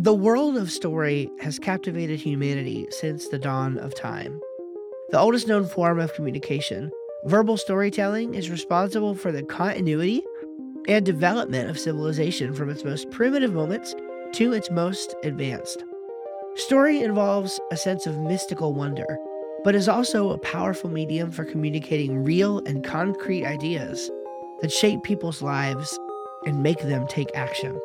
The world of story has captivated humanity since the dawn of time. The oldest known form of communication, verbal storytelling is responsible for the continuity and development of civilization from its most primitive moments to its most advanced. Story involves a sense of mystical wonder, but is also a powerful medium for communicating real and concrete ideas that shape people's lives and make them take action.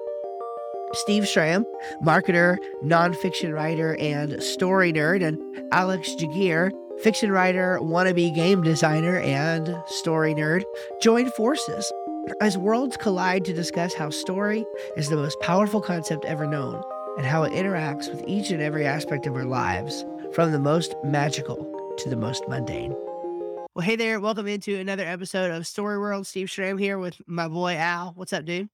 Steve Schramm, marketer, nonfiction writer, and story nerd, and Alex Jaguar, fiction writer, wannabe game designer, and story nerd, join forces as worlds collide to discuss how story is the most powerful concept ever known and how it interacts with each and every aspect of our lives, from the most magical to the most mundane. Well, hey there. Welcome into another episode of Story World. Steve Schramm here with my boy Al. What's up, dude?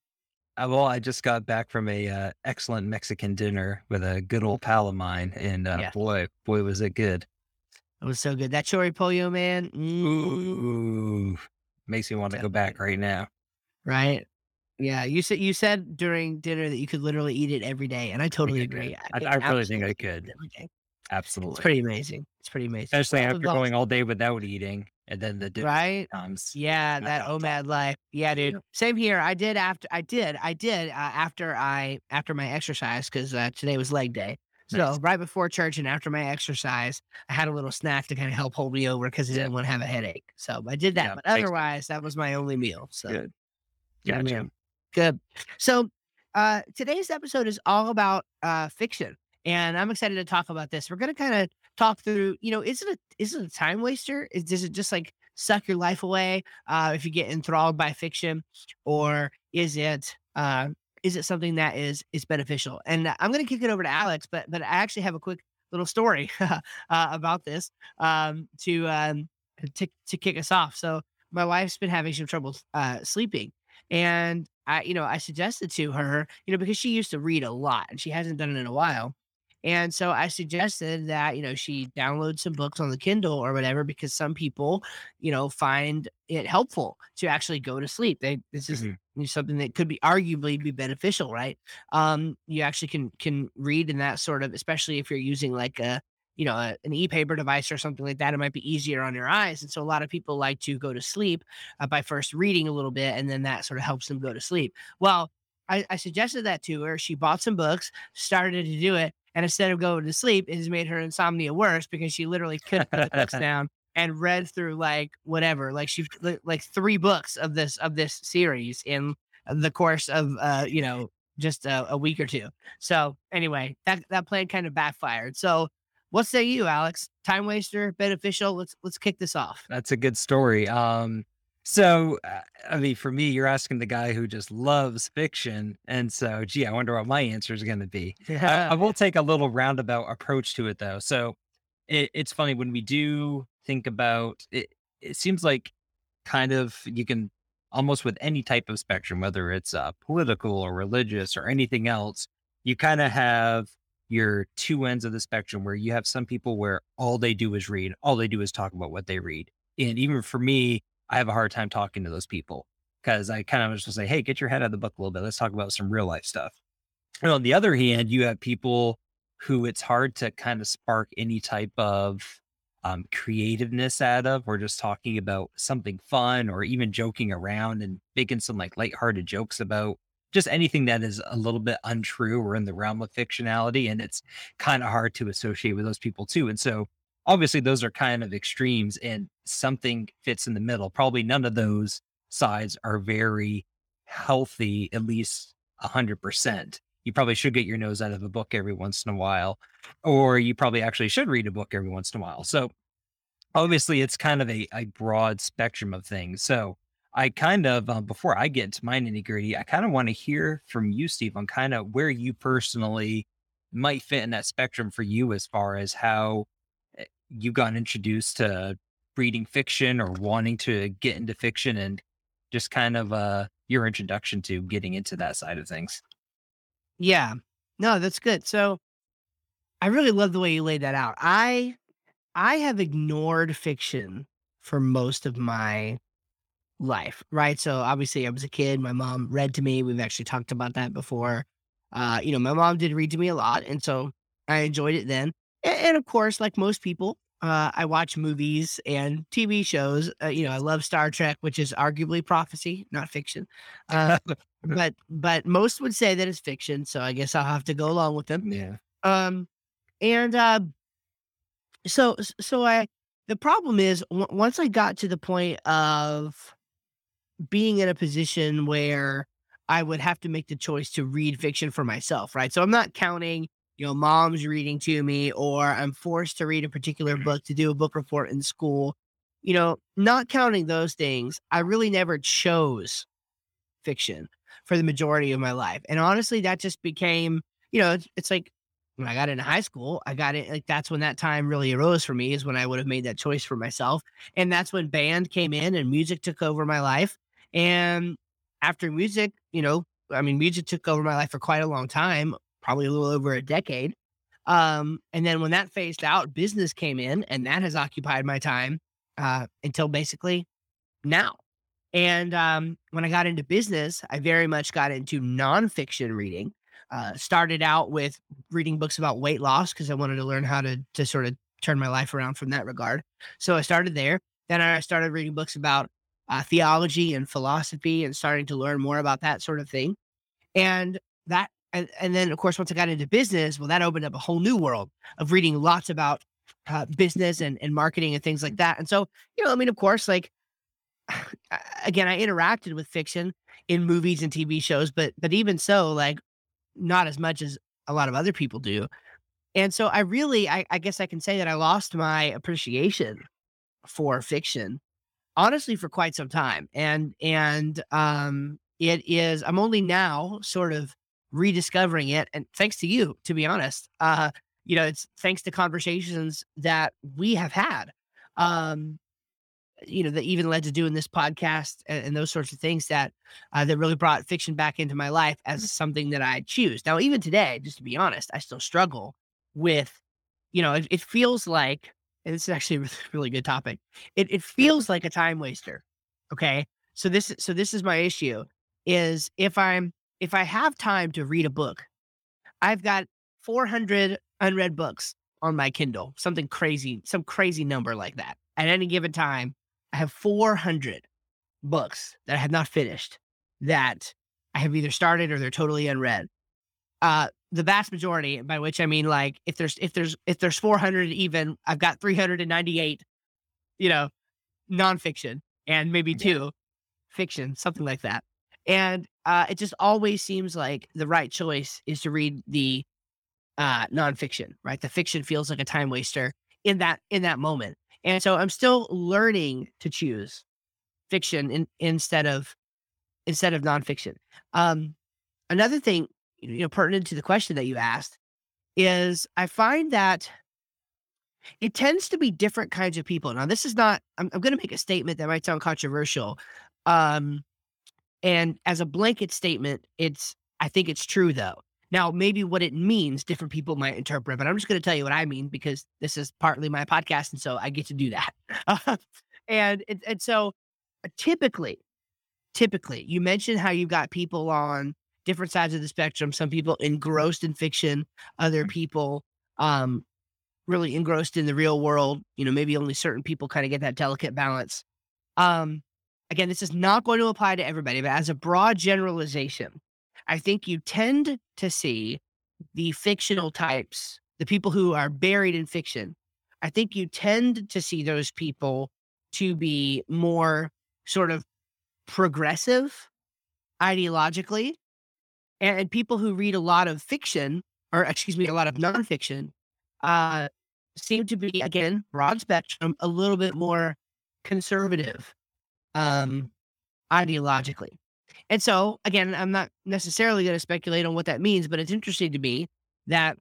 Uh, well, I just got back from a uh, excellent Mexican dinner with a good old pal of mine, and uh, Yeah. boy, boy, was it good! It was so good. That chori pollo, man. mm, Ooh, makes me want to go back right now. Right? Yeah. You said you said during dinner that you could literally eat it every day, and I totally agree. I, could I really think I absolutely eat it could. every day. It's pretty amazing. It's pretty amazing. especially after well, going all day without eating, and then the right? comes. Yeah, that. OMAD life. Yeah, dude. Yeah. Same here. I did after I did I did uh, after I after my exercise because uh, today was leg day. So Nice. right before church and after my exercise, I had a little snack to kind of help hold me over because I didn't want to have a headache. So I did that. Yeah, but otherwise, that was my only meal. So Good. yeah, Gotcha. man. Good. So uh, today's episode is all about uh, fiction, and I'm excited to talk about this. We're going to kind of talk through. You know, is it a is it a time waster? Is does it just like suck your life away uh, if you get enthralled by fiction, or is it uh, is it something that is is beneficial? And uh, I'm going to kick it over to Alex, but but I actually have a quick little story uh, about this um, to um, to to kick us off. So my wife's been having some trouble uh, sleeping, and I, you know, I suggested to her, you know, because she used to read a lot and she hasn't done it in a while. And so I suggested that, you know, she download some books on the Kindle or whatever, because some people, you know, find it helpful to actually go to sleep. They, this is Mhm. something that could be arguably be beneficial, right? Um, you actually can, can read in that sort of, especially if you're using like a, you know, a, an e-paper device or something like that, it might be easier on your eyes. And so a lot of people like to go to sleep uh, by first reading a little bit, and then that sort of helps them go to sleep. Well, I, I suggested that to her. She bought some books, started to do it, and instead of going to sleep, it has made her insomnia worse because she literally couldn't put the books down and read through like whatever, like she like three books of this of this series in the course of uh you know just a, a week or two. So anyway, that that plan kind of backfired. So what say you, Alex? Time waster, beneficial? Let's let's kick this off. That's a good story. Um, so uh, I mean, for me, you're asking the guy who just loves fiction, and so, gee, I wonder what my answer is going to be. I, I will take a little roundabout approach to it, though. So it, it's funny when we do think about it. It seems like kind of you can almost with any type of spectrum, whether it's uh, political or religious or anything else, you kind of have your two ends of the spectrum where you have some people where all they do is read, all they do is talk about what they read. And even for me, I have a hard time talking to those people because I kind of just say, hey, get your head out of the book a little bit. Let's talk about some real life stuff. And on the other hand, you have people who it's hard to kind of spark any type of um, creativeness out of, or just talking about something fun, or even joking around and making some like lighthearted jokes about just anything that is a little bit untrue or in the realm of fictionality. And it's kind of hard to associate with those people too. And so obviously those are kind of extremes and something fits in the middle. Probably none of those sides are very healthy, at least a hundred percent. You probably should get your nose out of a book every once in a while, or you probably actually should read a book every once in a while. So obviously it's kind of a, a broad spectrum of things. So I kind of, uh, before I get into my nitty gritty, I kind of want to hear from you, Steve, on kind of where you personally might fit in that spectrum for you as far as how you got introduced to reading fiction or wanting to get into fiction and just kind of uh, your introduction to getting into that side of things. Yeah. No, that's good. So I really love the way you laid that out. I I have ignored fiction for most of my life, right? So obviously I was a kid, my mom read to me. We've actually talked about that before. Uh, you know, my mom did read to me a lot, and so I enjoyed it then. And, and of course, like most people, uh, I watch movies and TV shows. Uh, you know, I love Star Trek, which is arguably prophecy, not fiction. Uh, but but most would say that it's fiction, so I guess I'll have to go along with them. Yeah. Um, and uh, so so I the problem is w- once I got to the point of being in a position where I would have to make the choice to read fiction for myself, right? So I'm not counting, you know, mom's reading to me or I'm forced to read a particular mm-hmm. book to do a book report in school. You know, not counting those things, I really never chose fiction for the majority of my life. And honestly, that just became, you know, it's, it's like when I got into high school, I got it like that's when that time really arose for me is when I would have made that choice for myself. And that's when band came in and music took over my life. And after music, you know, I mean, music took over my life for quite a long time, probably a little over a decade. Um, and then when that phased out, business came in and that has occupied my time uh, until basically now. And um, when I got into business, I very much got into nonfiction reading. Uh, started out with reading books about weight loss because I wanted to learn how to to sort of turn my life around from that regard. So I started there. Then I started reading books about uh, theology and philosophy and starting to learn more about that sort of thing. And that, and, and then of course, once I got into business, well, that opened up a whole new world of reading lots about uh, business and, and marketing and things like that. And so, you know, I mean, of course, like again, I interacted with fiction in movies and TV shows, but but even so, like not as much as a lot of other people do. And so I really, I, I guess I can say that I lost my appreciation for fiction, honestly, for quite some time. And and um it is I'm only now sort of rediscovering it. And thanks to you, to be honest. Uh, you know, it's thanks to conversations that we have had. Um, you know, that even led to doing this podcast and, and those sorts of things that uh, that really brought fiction back into my life as something that I choose. Now, even today, just to be honest, I still struggle with, you know, it, it feels like, and this is actually a really good topic. It it feels like a time waster. Okay, so this so this is my issue is if I'm if I have time to read a book, I've got 400 unread books on my Kindle, something crazy, some crazy number like that at any given time I have 400 books that I have not finished that I have either started or they're totally unread. Uh, the vast majority, by which I mean like if there's if there's if there's 400 even, I've got 398, you know, nonfiction and maybe two fiction, something like that. And uh, it just always seems like the right choice is to read the uh, nonfiction, right? The fiction feels like a time waster in that in that moment. And so I'm still learning to choose fiction in, instead of instead of nonfiction. Um, another thing, you know, pertinent to the question that you asked is I find that it tends to be different kinds of people. Now, this is not, I'm, I'm going to make a statement that might sound controversial. Um, and as a blanket statement, it's, I think it's true though. Now, maybe what it means, different people might interpret, but I'm just going to tell you what I mean because this is partly my podcast, and so I get to do that. and and so, uh, typically, typically, you mentioned how you've got people on different sides of the spectrum. Some people engrossed in fiction, other mm-hmm. people um, really engrossed in the real world. You know, maybe only certain people kind of get that delicate balance. Um, again, this is not going to apply to everybody, but as a broad generalization, I think you tend to see the fictional types, the people who are buried in fiction. I think you tend to see those people to be more sort of progressive ideologically. And people who read a lot of fiction, or excuse me, a lot of nonfiction, uh, seem to be, again, broad spectrum, a little bit more conservative um, ideologically. And so, again, I'm not necessarily going to speculate on what that means, but it's interesting to me that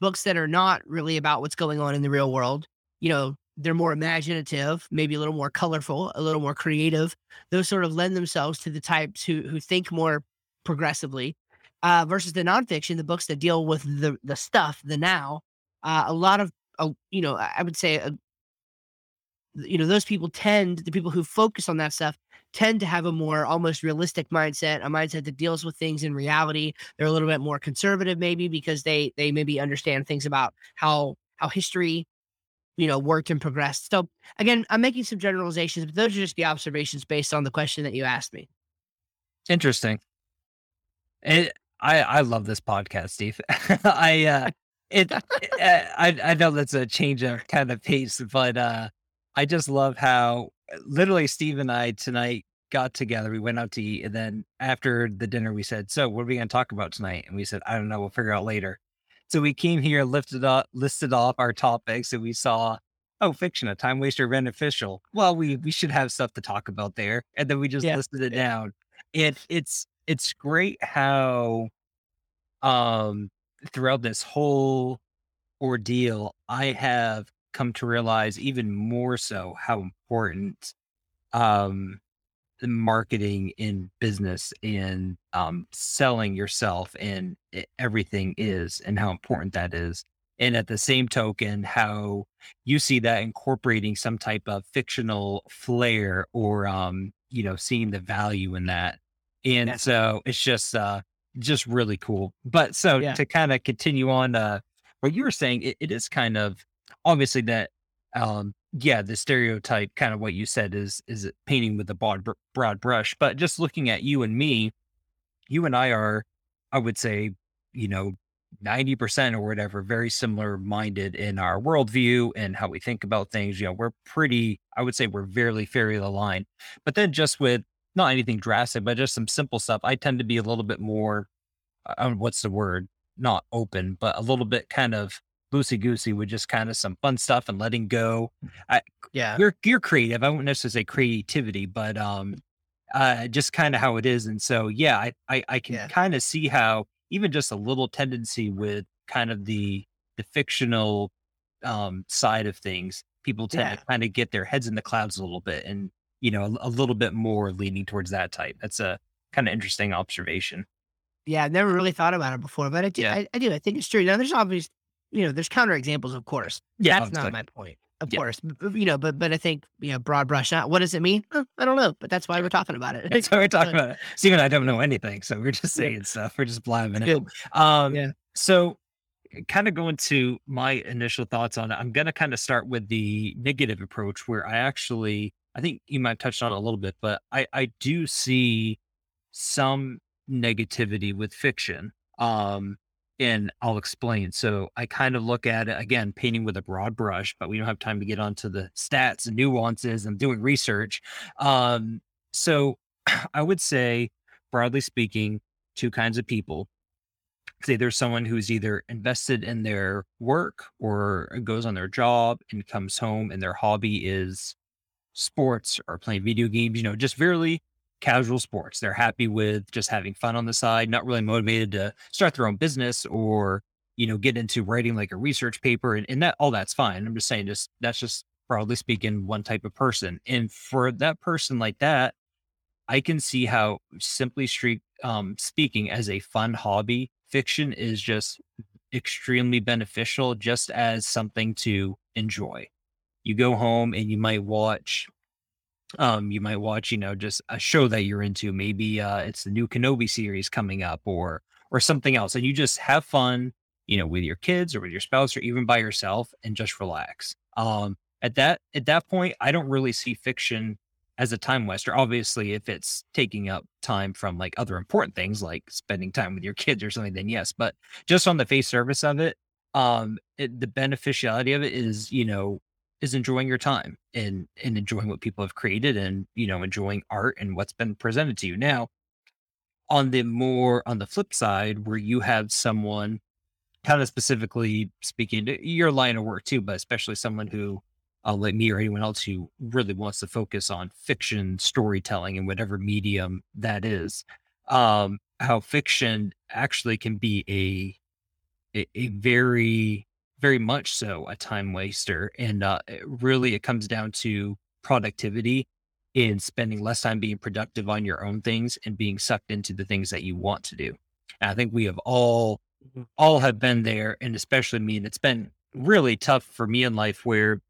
books that are not really about what's going on in the real world, you know, they're more imaginative, maybe a little more colorful, a little more creative. Those sort of lend themselves to the types who who think more progressively, uh, versus the nonfiction, the books that deal with the the stuff, the now. Uh, a lot of, uh, you know, I would say, uh, you know, those people tend, the people who focus on that stuff tend to have a more almost realistic mindset, a mindset that deals with things in reality. They're a little bit more conservative, maybe because they they maybe understand things about how how history, you know, worked and progressed. So again, I'm making some generalizations, but those are just the observations based on the question that you asked me. Interesting. It, I I love this podcast, Steve. I uh, it, it I I know that's a change of kind of pace, but uh, I just love how literally Steve and I tonight got together. We went out to eat, and then after the dinner, we said, "So, what are we going to talk about tonight?" And we said, "I don't know. We'll figure out later." So we came here, lifted up, listed off our topics, and we saw, oh, fiction, a time waster, beneficial. Well, we we should have stuff to talk about there, and then we just Yeah. listed it down. It it's it's great how, um, throughout this whole ordeal, I have come to realize even more so how important um the marketing in business and um selling yourself and everything is and how important that is. And at the same token, how you see that incorporating some type of fictional flair or um, you know, seeing the value in that. And so it's just uh just really cool. But so Yeah. to kind of continue on uh what you were saying, it, it is kind of obviously that um yeah the stereotype kind of what you said is is painting with a broad broad brush but just looking at you and me you and i are i would say you know 90% or whatever very similar minded in our worldview and how we think about things. You know we're pretty i would say we're very fairly aligned but then just with not anything drastic but just some simple stuff i tend to be a little bit more uh, what's the word? Not open but a little bit kind of loosey goosey with just kind of some fun stuff and letting go Yeah. you're you're creative. I wouldn't necessarily say creativity, but um, uh, just kind of how it is. And so, yeah, I I, I can Yeah. kind of see how even just a little tendency with kind of the the fictional um side of things, people tend Yeah. to kind of get their heads in the clouds a little bit, and you know, a, a little bit more leaning towards that type. That's a kind of interesting observation. Yeah, I've never really thought about it before, but I do. Yeah. I, I do. I think it's true. Now, there's obvious, you know, there's counterexamples, of course. Yeah, That's not my point, of Yeah. course. You know, but but I think you know, broad brush. Not what does it mean? Uh, I don't know, but that's why we're talking about it. That's what we're talking Uh, about. it. and I don't know anything, so we're just Yeah. saying stuff. We're just blabbing it. Um, Yeah. So, kind of going to my initial thoughts on it, I'm going to kind of start with the negative approach where I actually, I think you might have touched on it a little bit, but I, I do see some negativity with fiction. Um, and I'll explain. So I kind of look at it again, painting with a broad brush, but we don't have time to get onto the stats and nuances and doing research. Um, so I would say, broadly speaking, two kinds of people say there's someone who's either invested in their work or goes on their job and comes home and their hobby is sports or playing video games, you know, just very casual sports. They're happy with just having fun on the side, not really motivated to start their own business or, you know, get into writing like a research paper and, and that all that's fine. I'm just saying just that's just broadly speaking one type of person. And for that person like that, I can see how simply street um speaking as a fun hobby, fiction is just extremely beneficial just as something to enjoy. You go home and you might watch um you might watch, you know, just a show that you're into. Maybe uh it's the new Kenobi series coming up or or something else. And you just have fun, you know, with your kids or with your spouse or even by yourself and just relax. Um at that at that point, I don't really see fiction as a time waster. Obviously, if it's taking up time from like other important things like spending time with your kids or something, then yes. But just on the face surface of it, um, it, the beneficiality of it is, you know, is enjoying your time and and enjoying what people have created and you know enjoying art and what's been presented to you. Now, on the more on the flip side, where you have someone kind of specifically speaking to your line of work too, but especially someone who uh, like me or anyone else who really wants to focus on fiction storytelling in whatever medium that is um how fiction actually can be a a, a very very much so a time waster and uh really it comes down to productivity in spending less time being productive on your own things and being sucked into the things that you want to do and i think we have all Mhm. all have been there and especially me and it's been really tough for me in life where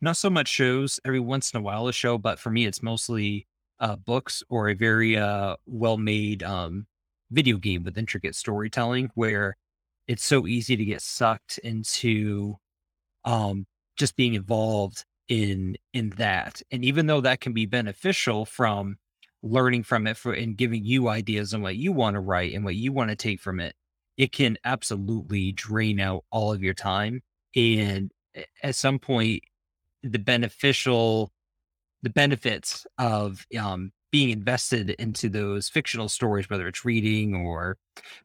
not so much shows every once in a while a show but for me it's mostly uh, books or a very uh, well made um, video game with intricate storytelling where it's so easy to get sucked into um, just being involved in in that. And even though that can be beneficial from learning from it for and giving you ideas on what you want to write and what you want to take from it it can absolutely drain out all of your time. And at some point the beneficial the benefits of um, being invested into those fictional stories, whether it's reading or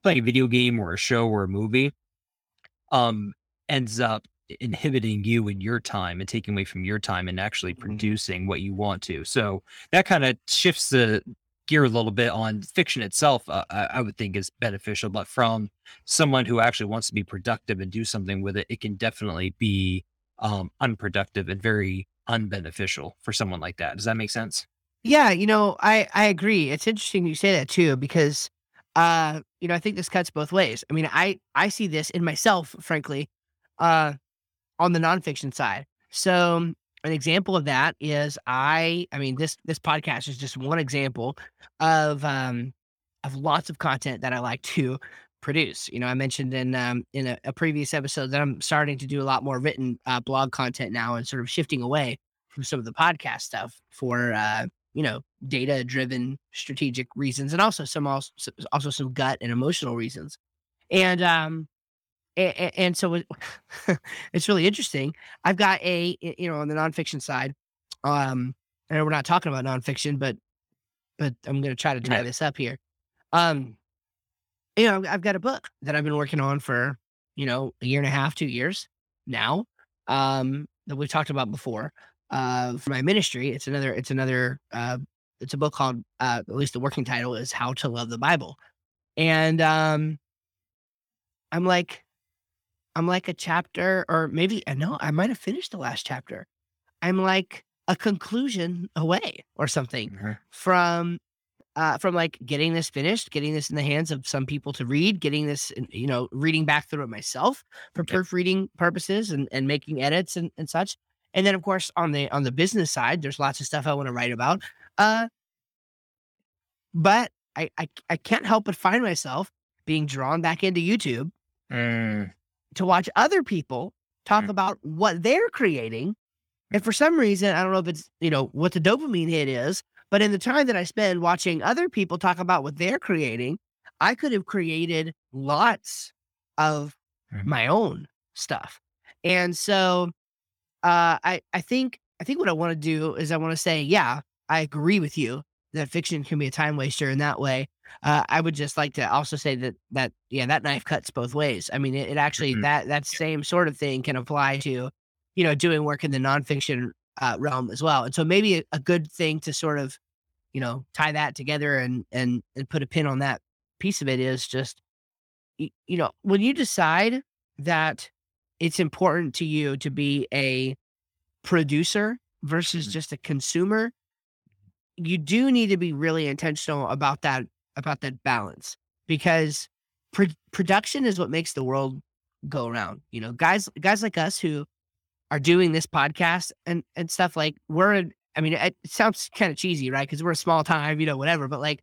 playing a video game or a show or a movie, um, ends up inhibiting you and your time and taking away from your time and actually mm-hmm. producing what you want to. So that kind of shifts the gear a little bit on fiction itself. Uh, I, I would think is beneficial, but from someone who actually wants to be productive and do something with it, it can definitely be um, unproductive and very unbeneficial for someone like that. Does that make sense? Yeah, you know, I I agree. It's interesting you say that too because uh, you know, I think this cuts both ways. I mean, I I see this in myself, frankly, uh, on the nonfiction side. So an example of that is I I mean this this podcast is just one example of um of lots of content that I like to produce. You know, I mentioned in um in a, a previous episode that I'm starting to do a lot more written uh, blog content now and sort of shifting away from some of the podcast stuff for uh you know, data driven strategic reasons and also some also, also some gut and emotional reasons. And um and, and so it, it's really interesting. I've got a you know on the nonfiction side, um, and we're not talking about nonfiction, but but I'm going to try to tie this up here. Um, you know, I've got a book that I've been working on for you know a year and a half, two years now. Um, that we've talked about before uh, for my ministry. It's another, it's another, uh, it's a book called, uh, at least the working title is How to Love the Bible. And um, I'm like, I'm like a chapter, or maybe, uh, no, I might have finished the last chapter. I'm like a conclusion away or something mm-hmm. from uh, from like getting this finished, getting this in the hands of some people to read, getting this, you know, reading back through it myself for proofreading purposes and, and making edits and, and such. And then of course on the on the business side, there's lots of stuff I want to write about. Uh but I, I I can't help but find myself being drawn back into YouTube mm. to watch other people talk mm. about what they're creating. And for some reason, I don't know if it's, you know, what the dopamine hit is, but in the time that I spend watching other people talk about what they're creating, I could have created lots of mm. my own stuff. And so uh, I I think I think what I want to do is I want to say, yeah, I agree with you that fiction can be a time waster in that way. Uh, I would just like to also say that that yeah, that knife cuts both ways. I mean, it, it actually mm-hmm. that that same sort of thing can apply to, you know, doing work in the nonfiction uh, realm as well. And so maybe a, a good thing to sort of, you know, tie that together and and and put a pin on that piece of it is just, you, you know, when you decide that it's important to you to be a producer versus mm-hmm. just a consumer you do need to be really intentional about that about that balance because pro- production is what makes the world go around you know guys guys like us who are doing this podcast and and stuff like we're i mean it sounds kind of cheesy right because we're a small time you know whatever but like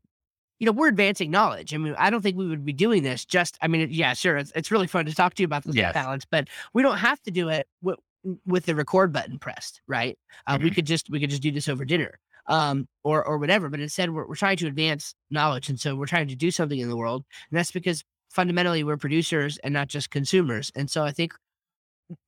you know, we're advancing knowledge. I mean, I don't think we would be doing this just, I mean, yeah, sure. It's, it's really fun to talk to you about this yes. balance, but we don't have to do it with, with the record button pressed, right? Uh, mm-hmm. We could just, we could just do this over dinner um, or, or whatever. But instead we're, we're trying to advance knowledge. And so we're trying to do something in the world. And that's because fundamentally we're producers and not just consumers. And so I think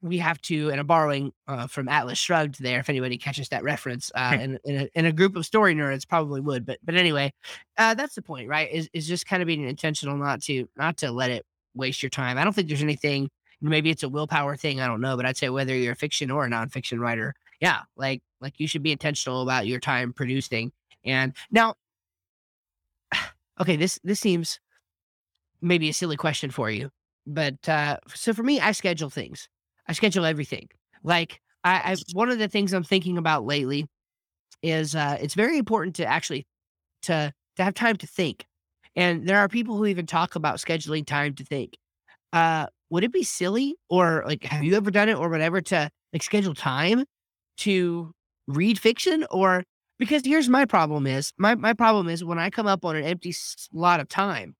we have to, and I'm borrowing uh, from Atlas Shrugged there. If anybody catches that reference, uh, in, in a, in, a, group of story nerds, probably would. But but anyway, uh, that's the point, right? Is is just kind of being intentional, not to not to let it waste your time. I don't think there's anything. Maybe it's a willpower thing. I don't know, but I'd say whether you're a fiction or a nonfiction writer, yeah, like like you should be intentional about your time producing. And now, okay, this this seems maybe a silly question for you, but uh, so for me, I schedule things. I schedule everything. Like I, I one of the things I'm thinking about lately is uh, it's very important to actually to to have time to think. And there are people who even talk about scheduling time to think. Uh, would it be silly or like have you ever done it or whatever to like schedule time to read fiction or because here's my problem is my my problem is when I come up on an empty slot of time,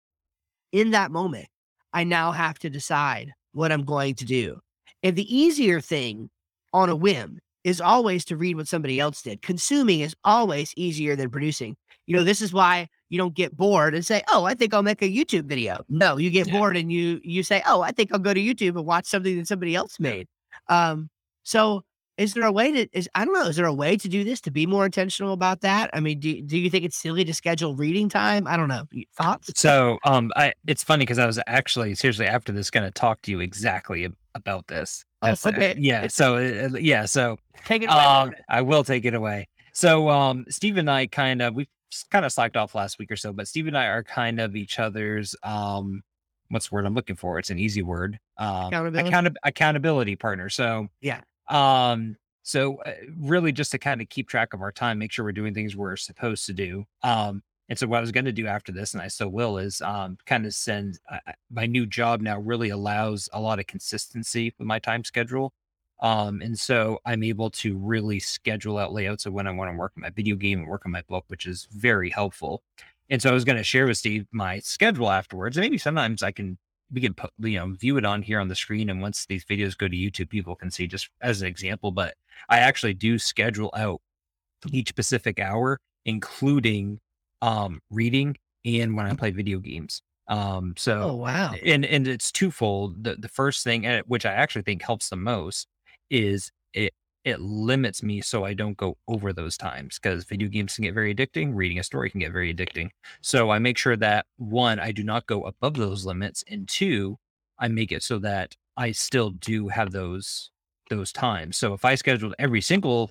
in that moment, I now have to decide what I'm going to do. And the easier thing on a whim is always to read what somebody else did. Consuming is always easier than producing. You know, this is why you don't get bored and say, "Oh, I think I'll make a YouTube video." No, you get yeah. bored and you you say, "Oh, I think I'll go to YouTube and watch something that somebody else made." Um, so is there a way to is I don't know, is there a way to do this to be more intentional about that? I mean, do do you think it's silly to schedule reading time? I don't know. Thoughts? So, um I it's funny because I was actually seriously after this going to talk to you exactly about this. Oh, okay. yeah. So uh, yeah. So take it away. Um, I will take it away. So um, Steve and I kind of we kind of slacked off last week or so, but Steve and I are kind of each other's um, what's the word I'm looking for? It's an easy word. Um, accountability. Account- accountability partner. So yeah. Um, so uh, really just to kind of keep track of our time, make sure we're doing things we're supposed to do. Um, and so what I was going to do after this, and I still will, is um, kind of send uh, my new job now really allows a lot of consistency with my time schedule. Um, and so I'm able to really schedule out layouts of when I want to work on my video game and work on my book, which is very helpful. And so I was going to share with Steve my schedule afterwards. And maybe sometimes I can we can put, you know view it on here on the screen, and once these videos go to YouTube, people can see just as an example. But I actually do schedule out each specific hour, including um, reading and when I play video games. Um, so, oh, wow. And, and it's twofold. The, the first thing, which I actually think helps the most is it, it limits me so I don't go over those times because video games can get very addicting. Reading a story can get very addicting. So I make sure that one, I do not go above those limits. And two, I make it so that I still do have those those times. So if I scheduled every single,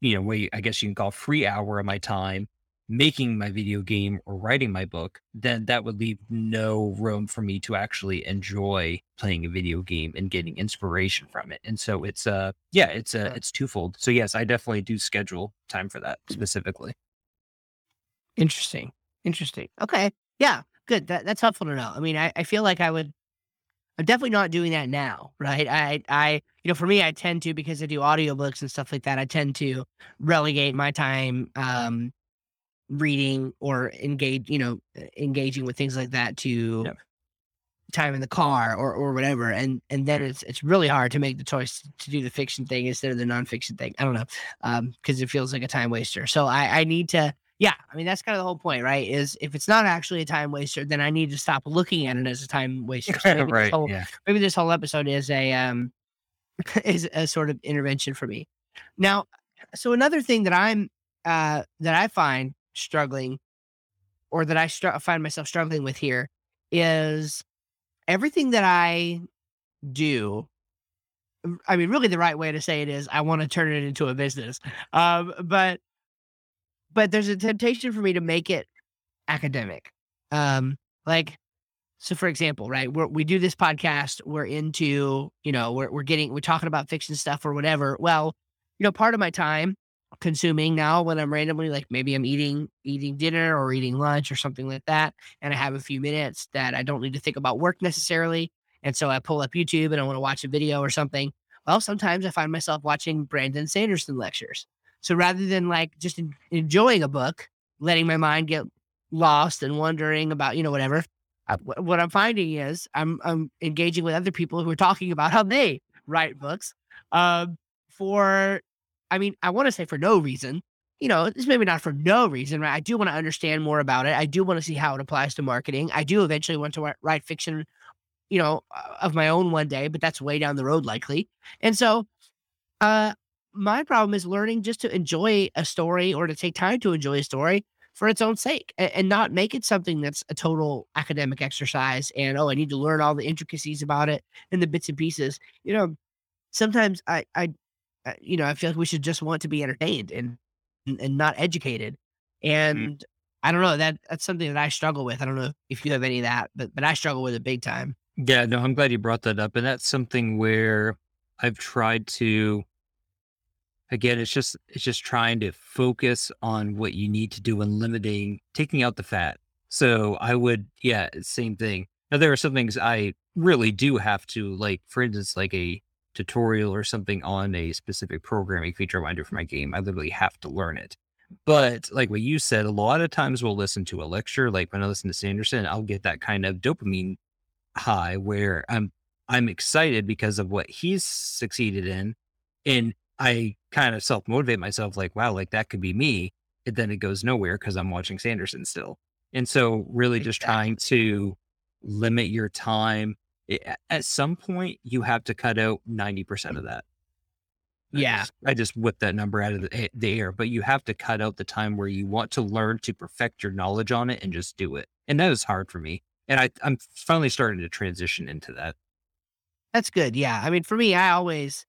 you know, way I guess you can call free hour of my time making my video game or writing my book, then that would leave no room for me to actually enjoy playing a video game and getting inspiration from it. And so it's uh yeah, it's uh it's twofold. So yes, I definitely do schedule time for that specifically. Interesting. Interesting. Okay. Yeah. Good. That, that's helpful to know. I mean, I, I feel like I would I'm definitely not doing that now, right? I, I, you know, for me, I tend to because I do audiobooks and stuff like that. I tend to relegate my time um, reading or engage, you know, engaging with things like that to yep. time in the car or or whatever. And and then it's it's really hard to make the choice to do the fiction thing instead of the nonfiction thing. I don't know, because um, it feels like a time waster. So I I need to yeah, I mean that's kind of the whole point, right? Is if it's not actually a time waster, then I need to stop looking at it as a time waster. So maybe right. This whole, yeah. Maybe this whole episode is a um is a sort of intervention for me. Now, so another thing that I'm uh that I find struggling, or that I str- find myself struggling with here, is everything that I do. I mean, really, the right way to say it is I want to turn it into a business. Um, but but there's a temptation for me to make it academic. Um, like, so for example, right, we we do this podcast, we're into, you know, we're, we're getting, we're talking about fiction stuff or whatever. Well, you know, part of my time consuming now when I'm randomly like maybe I'm eating eating dinner or eating lunch or something like that and I have a few minutes that I don't need to think about work necessarily and so I pull up YouTube and I want to watch a video or something well sometimes I find myself watching Brandon Sanderson lectures. So rather than like just enjoying a book, letting my mind get lost and wondering about, you know, whatever, I, what I'm finding is I'm, I'm engaging with other people who are talking about how they write books um, for, I mean, I want to say for no reason. You know, it's maybe not for no reason, right? I do want to understand more about it. I do want to see how it applies to marketing. I do eventually want to write fiction, you know, of my own one day, but that's way down the road likely. And so uh, my problem is learning just to enjoy a story or to take time to enjoy a story for its own sake and, and, not make it something that's a total academic exercise and oh i need to learn all the intricacies about it and the bits and pieces you know sometimes i i you know i feel like we should just want to be entertained and and not educated mm. and mm. i don't know that that's something that i struggle with i don't know if you have any of that but but i struggle with it big time yeah no i'm glad you brought that up and that's something where i've tried to again it's just it's just trying to focus on what you need to do and limiting taking out the fat so i would yeah same thing now there are some things i really do have to like for instance like a tutorial or something on a specific programming feature I want to do for my game, I literally have to learn it. But like what you said, a lot of times we'll listen to a lecture. Like when I listen to Sanderson, I'll get that kind of dopamine high where I'm I'm excited because of what he's succeeded in. And I kind of self motivate myself, like, wow, like that could be me. And then it goes nowhere because I'm watching Sanderson still. And so, really, just trying to limit your time. At some point, you have to cut out 90% of that. Yeah. I just, I just whipped that number out of the, the air, but you have to cut out the time where you want to learn to perfect your knowledge on it and just do it. And that is hard for me. And I, I'm finally starting to transition into that. That's good. Yeah. I mean, for me, I always,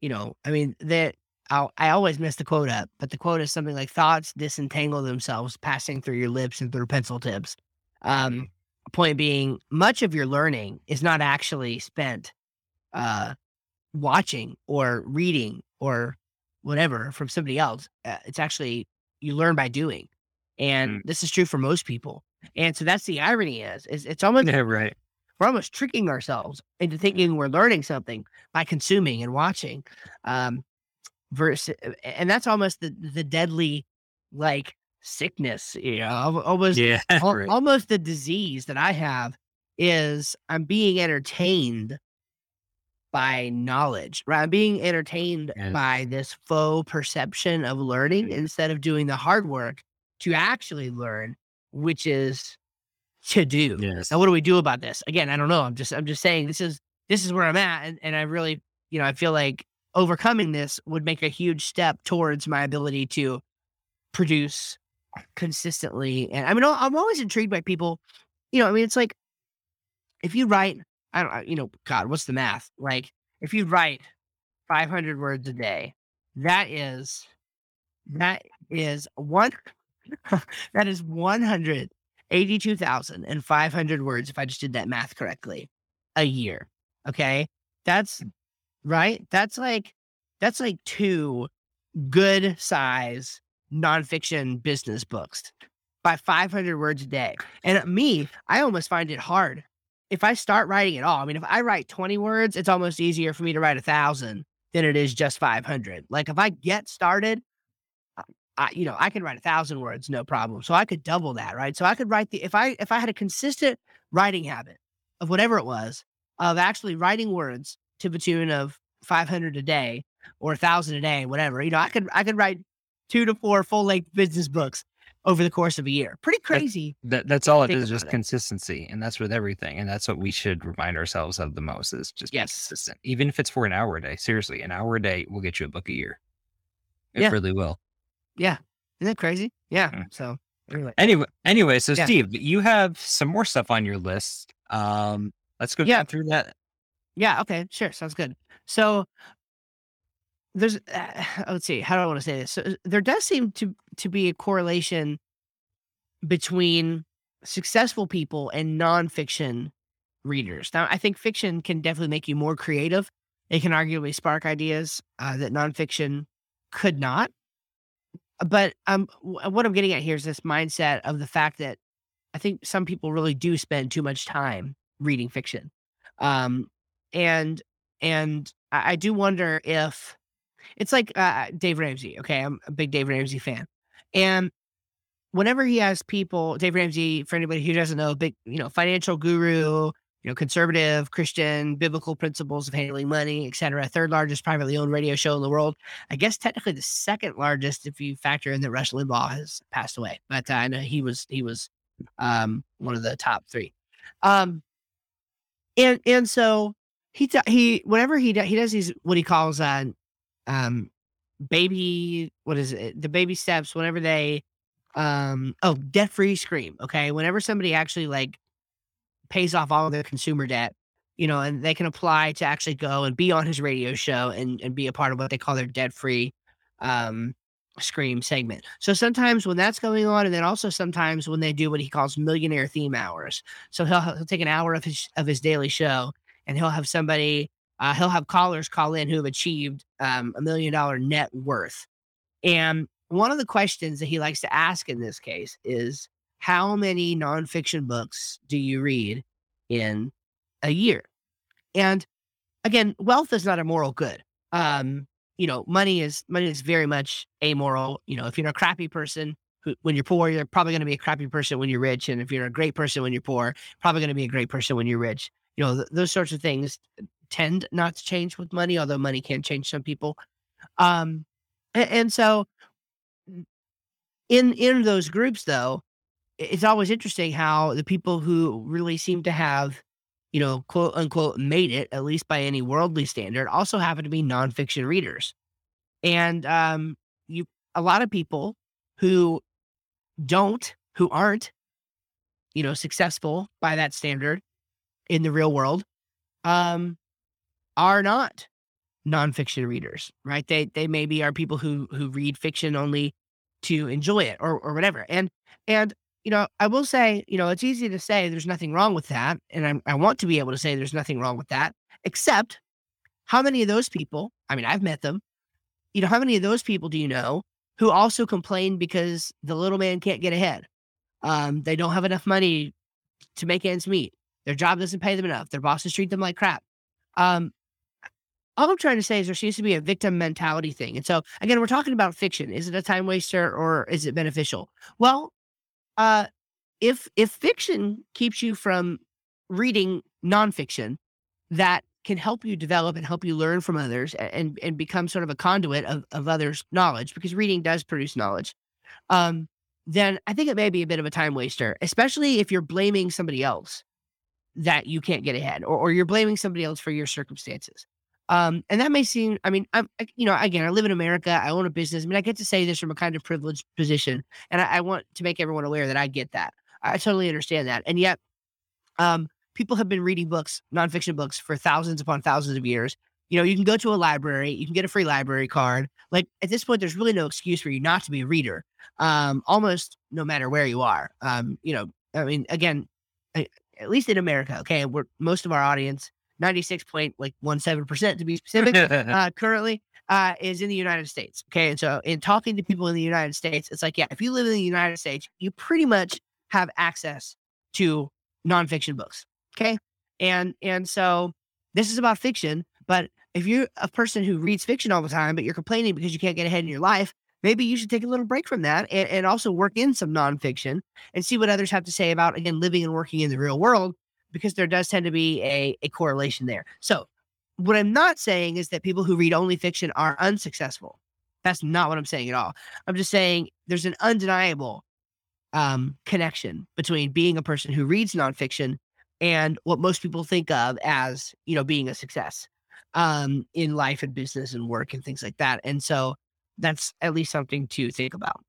you know, I mean, that I I always mess the quote up, but the quote is something like thoughts disentangle themselves passing through your lips and through pencil tips. Um, point being, much of your learning is not actually spent uh, watching or reading or whatever from somebody else. Uh, it's actually you learn by doing, and Mm. this is true for most people. And so that's the irony is, is it's almost Yeah, right. we're almost tricking ourselves into thinking we're learning something by consuming and watching. Um, versus, and that's almost the the deadly like sickness, you know, almost Yeah, al- right. almost the disease that I have is I'm being entertained by knowledge, right? I'm being entertained Yes. by this faux perception of learning instead of doing the hard work to actually learn, which is to do. Yes. Now, what do we do about this? Again, I don't know. I'm just I'm just saying this is this is where I'm at, and, and I really, you know, I feel like overcoming this would make a huge step towards my ability to produce consistently. And I mean, I'm always intrigued by people. You know, I mean, it's like if you write, I don't, you know, God, what's the math? Like if you write 500 words a day, that is that is one that is 182,500 words if I just did that math correctly a year. Okay? That's right? That's like that's like two good size nonfiction business books by 500 words a day. And me, I almost find it hard if I start writing at all. I mean, if I write 20 words, it's almost easier for me to write a thousand than it is just 500. Like if I get started, I- you know, I can write a thousand words, no problem. So I could double that, right? So I could write the if I if I had a consistent writing habit of whatever it was of actually writing words to the tune of 500 a day or a thousand a day, whatever. You know, I could I could write two to four full length business books over the course of a year. Pretty crazy. That that's all it is, just it. consistency, and that's with everything, and that's what we should remind ourselves of the most is just Yes. consistent, even if it's for an hour a day. Seriously, an hour a day will get you a book a year. It Yeah. really will. Yeah. Isn't that crazy? Yeah. Mm. So anyway. Anyway, anyway, so Yeah. Steve, you have some more stuff on your list. Um, let's go Yeah. through that. Yeah. Okay. Sure. Sounds good. So there's, uh, let's see, how do I want to say this? So there does seem to to be a correlation between successful people and nonfiction readers. Now, I think fiction can definitely make you more creative. It can arguably spark ideas uh, that nonfiction could not. But um, wh- what I'm getting at here is this mindset of the fact that I think some people really do spend too much time reading fiction, um, and and I do wonder if it's like uh, Dave Ramsey. Okay, I'm a big Dave Ramsey fan, and whenever he has people, Dave Ramsey, for anybody who doesn't know, big you know financial guru, you know conservative Christian biblical principles of handling money, etc. Third largest privately owned radio show in the world. I guess technically the second largest if you factor in that Rush Limbaugh has passed away, but uh, I know he was he was um, one of the top three. Um, and and so he t- he whenever he do, he does these what he calls uh um baby what is it? The baby steps whenever they um oh debt free scream okay? Whenever somebody actually like pays off all of their consumer debt you know and they can apply to actually go and be on his radio show and and be a part of what they call their debt free um scream segment. So sometimes when that's going on and then also sometimes when they do what he calls millionaire theme hours. So he'll, he'll take an hour of his of his daily show and he'll have somebody uh, he'll have callers call in who have achieved um, a million dollar net worth and one of the questions that he likes to ask in this case is how many nonfiction books do you read in a year and again, wealth is not a moral good. Um, you know, money is money is very much amoral. You know, if you're a crappy person who, when you're poor, you're probably going to be a crappy person when you're rich, and if you're a great person when you're poor, probably going to be a great person when you're rich. You know, th- those sorts of things tend not to change with money, although money can change some people. Um, and, and so in in those groups, though, it's always interesting how the people who really seem to have you know, quote unquote, made it, at least by any worldly standard, also happen to be nonfiction readers. And um, you, a lot of people who don't, who aren't, you know, successful by that standard in the real world, um, are not nonfiction readers, right? They they maybe are people who who read fiction only to enjoy it or or whatever. And and you know, I will say, you know, it's easy to say there's nothing wrong with that. And I, I want to be able to say there's nothing wrong with that, except how many of those people, I mean, I've met them, you know, how many of those people do you know who also complain because the little man can't get ahead? Um, they don't have enough money to make ends meet. Their job doesn't pay them enough. Their bosses treat them like crap. Um, all I'm trying to say is there seems to be a victim mentality thing. And so, again, we're talking about fiction. Is it a time waster or is it beneficial? Well, uh, if if fiction keeps you from reading nonfiction that can help you develop and help you learn from others and and become sort of a conduit of, of others' knowledge, because reading does produce knowledge, um, then I think it may be a bit of a time waster, especially if you're blaming somebody else that you can't get ahead, or, or you're blaming somebody else for your circumstances. Um, and that may seem, I mean, I'm, I, you know, again, I live in America. I own a business. I mean, I get to say this from a kind of privileged position, and I, I want to make everyone aware that I get that. I totally understand that. And yet, um, people have been reading books, nonfiction books, for thousands upon thousands of years. You know, you can go to a library, you can get a free library card. Like at this point, there's really no excuse for you not to be a reader. Um, almost no matter where you are. Um, you know, I mean, again, at least in America, okay, we're most of our audience 96.17% to be specific, uh, currently uh, is in the United States. Okay. And so, in talking to people in the United States, it's like, yeah, if you live in the United States, you pretty much have access to nonfiction books. Okay. And, and so this is about fiction, but if you're a person who reads fiction all the time, but you're complaining because you can't get ahead in your life, maybe you should take a little break from that and, and also work in some nonfiction and see what others have to say about, again, living and working in the real world because there does tend to be a, a correlation there. So, what I'm not saying is that people who read only fiction are unsuccessful. That's not what I'm saying at all. I'm just saying there's an undeniable um, connection between being a person who reads nonfiction and what most people think of as, you know, being a success um, in life and business and work and things like that. And so that's at least something to think about.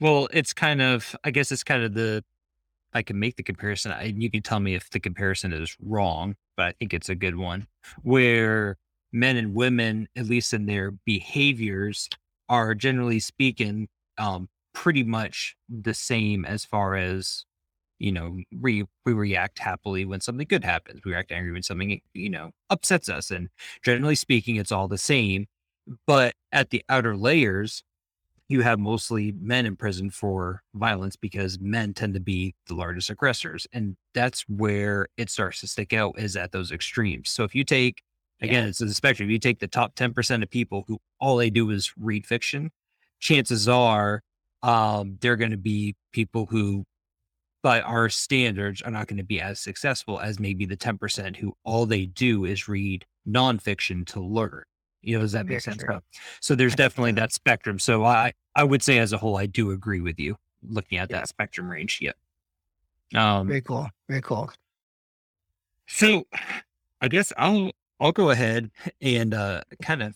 Well, it's kind of, I guess it's kind of the I can make the comparison. I, you can tell me if the comparison is wrong, but I think it's a good one where men and women, at least in their behaviors, are generally speaking um, pretty much the same as far as you know we we react happily when something good happens we react angry when something you know upsets us and generally speaking it's all the same but at the outer layers you have mostly men in prison for violence because men tend to be the largest aggressors. And that's where it starts to stick out is at those extremes. So if you take, again, yeah. it's a spectrum, if you take the top 10% of people who all they do is read fiction, chances are um, they're going to be people who, by our standards, are not going to be as successful as maybe the 10% who all they do is read nonfiction to learn. You know, does that make sense? So there's definitely that spectrum. So I I would say as a whole, I do agree with you looking at yeah. that spectrum range. Yeah. Um, Very cool. Very cool. So I guess I'll I'll go ahead and uh, kind of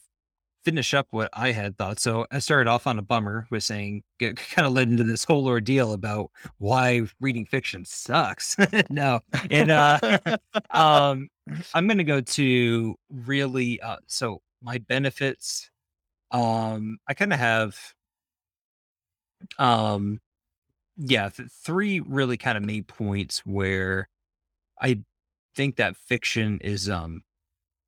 finish up what I had thought. So I started off on a bummer with saying, get, kind of led into this whole ordeal about why reading fiction sucks. no, and uh, um, I'm going to go to really. Uh, so my benefits um i kind of have um yeah th- three really kind of main points where i think that fiction is um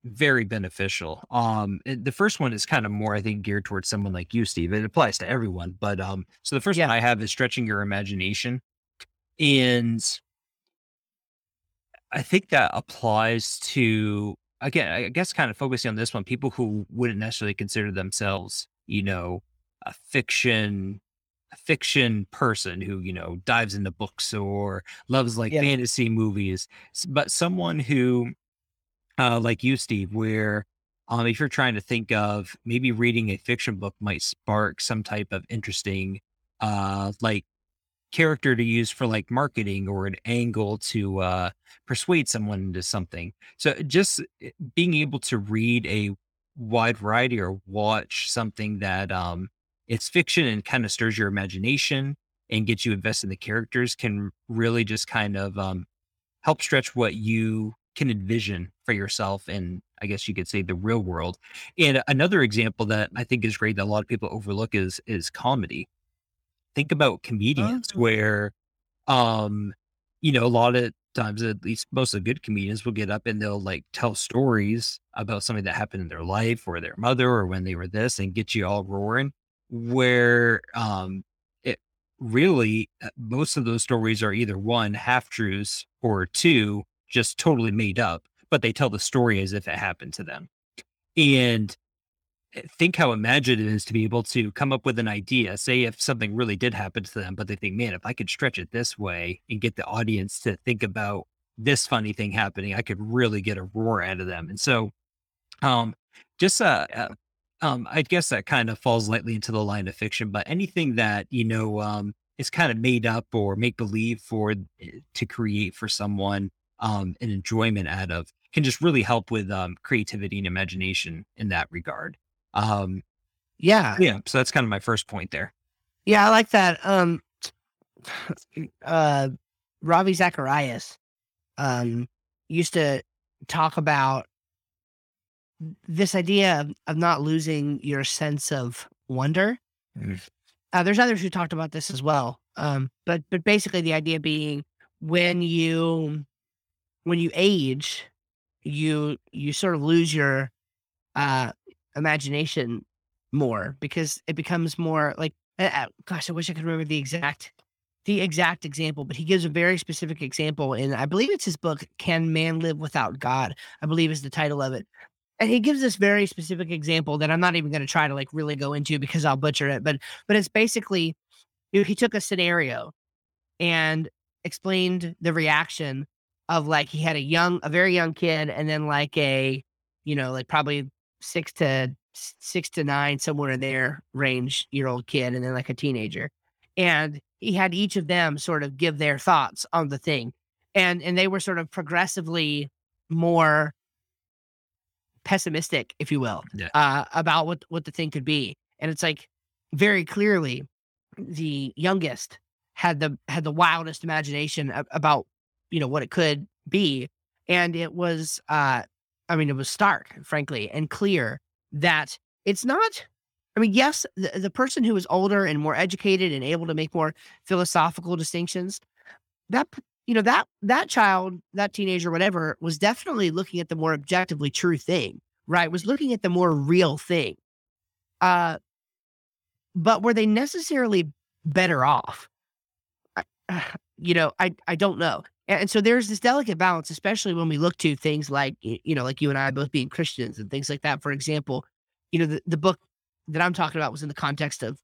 very beneficial um the first one is kind of more i think geared towards someone like you steve it applies to everyone but um so the first yeah. one i have is stretching your imagination and i think that applies to again, I guess kind of focusing on this one, people who wouldn't necessarily consider themselves, you know, a fiction a fiction person who you know dives into books or loves like Yeah. fantasy movies but someone who uh like you steve where um if you're trying to think of maybe reading a fiction book might spark some type of interesting uh like character to use for like marketing or an angle to uh persuade someone into something so just eh, being able to read a wide variety or watch something that um it's fiction and kind of stirs your imagination and gets you invested in the characters can really just kind of um help stretch what you can envision for yourself and I guess you could say the real world. And another example that I think is great that a lot of people overlook is is comedy think about comedians Oh. where um you know a lot of times at least most of the good comedians will get up and they'll like tell stories about something that happened in their life or their mother or when they were this and get you all roaring where um it really uh, most of those stories are either one half truths or two just totally made up but they tell the story as if it happened to them and think how imaginative it is to be able to come up with an idea. Say if something really did happen to them, but they think, man, if I could stretch it this way and get the audience to think about this funny thing happening, I could really get a roar out of them. And so, um, just uh, uh um, I guess that kind of falls lightly into the line of fiction, but anything that you know um is kind of made up or make believe for eh, to create for someone um an enjoyment out of can just really help with um creativity and imagination in that regard. Um, Yeah. yeah, so that's kind of my first point there. Yeah, I like that. Um uh Ravi Zacharias um used to talk about this idea of, of not losing your sense of wonder. Mm. Uh, there's others who talked about this as well. Um, but but basically the idea being when you when you age, you you sort of lose your uh imagination more because it becomes more like uh, gosh, I wish I could remember the exact the exact example, but he gives a very specific example in I believe it's his book, Can Man Live Without God? I believe is the title of it. And he gives this very specific example that I'm not even going to try to like really go into because I'll butcher it, but but it's basically he took a scenario and explained the reaction of like he had a young a very young kid and then like a you know like probably 6 to 6 to 9 somewhere in there range year old kid and then like a teenager. And he had each of them sort of give their thoughts on the thing. And and they were sort of progressively more pessimistic if you will Yeah. uh about what what the thing could be. And it's like very clearly the youngest had the had the wildest imagination about you know what it could be. And it was uh i mean it was stark frankly and clear that it's not i mean yes the, the person who is older and more educated and able to make more philosophical distinctions that you know that that child that teenager whatever was definitely looking at the more objectively true thing right? Was looking at the more real thing uh but were they necessarily better off? I- you know i i don't know and, so there's this delicate balance especially when we look to things like you know like you and i both being christians and things like that. For example you know the, the book that i'm talking about was in the context of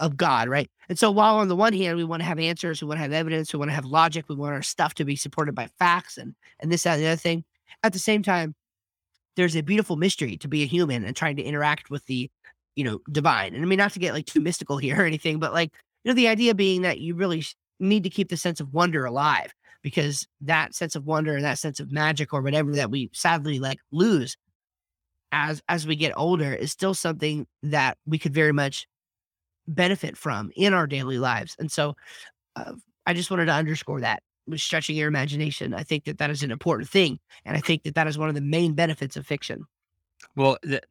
of god right? And so while on the one hand we want to have answers we want to have evidence we want to have logic we want our stuff to be supported by facts and and this that and the other thing at the same time there's a beautiful mystery to be a human and trying to interact with the you know divine. And i mean not to get like too mystical here or anything but like you know the idea being that you really need to keep the sense of wonder alive because that sense of wonder and that sense of magic or whatever that we sadly like lose as as we get older is still something that we could very much benefit from in our daily lives. And so uh, i just wanted to underscore that with stretching your imagination. I think that that is an important thing and i think that that is one of the main benefits of fiction. Well, th-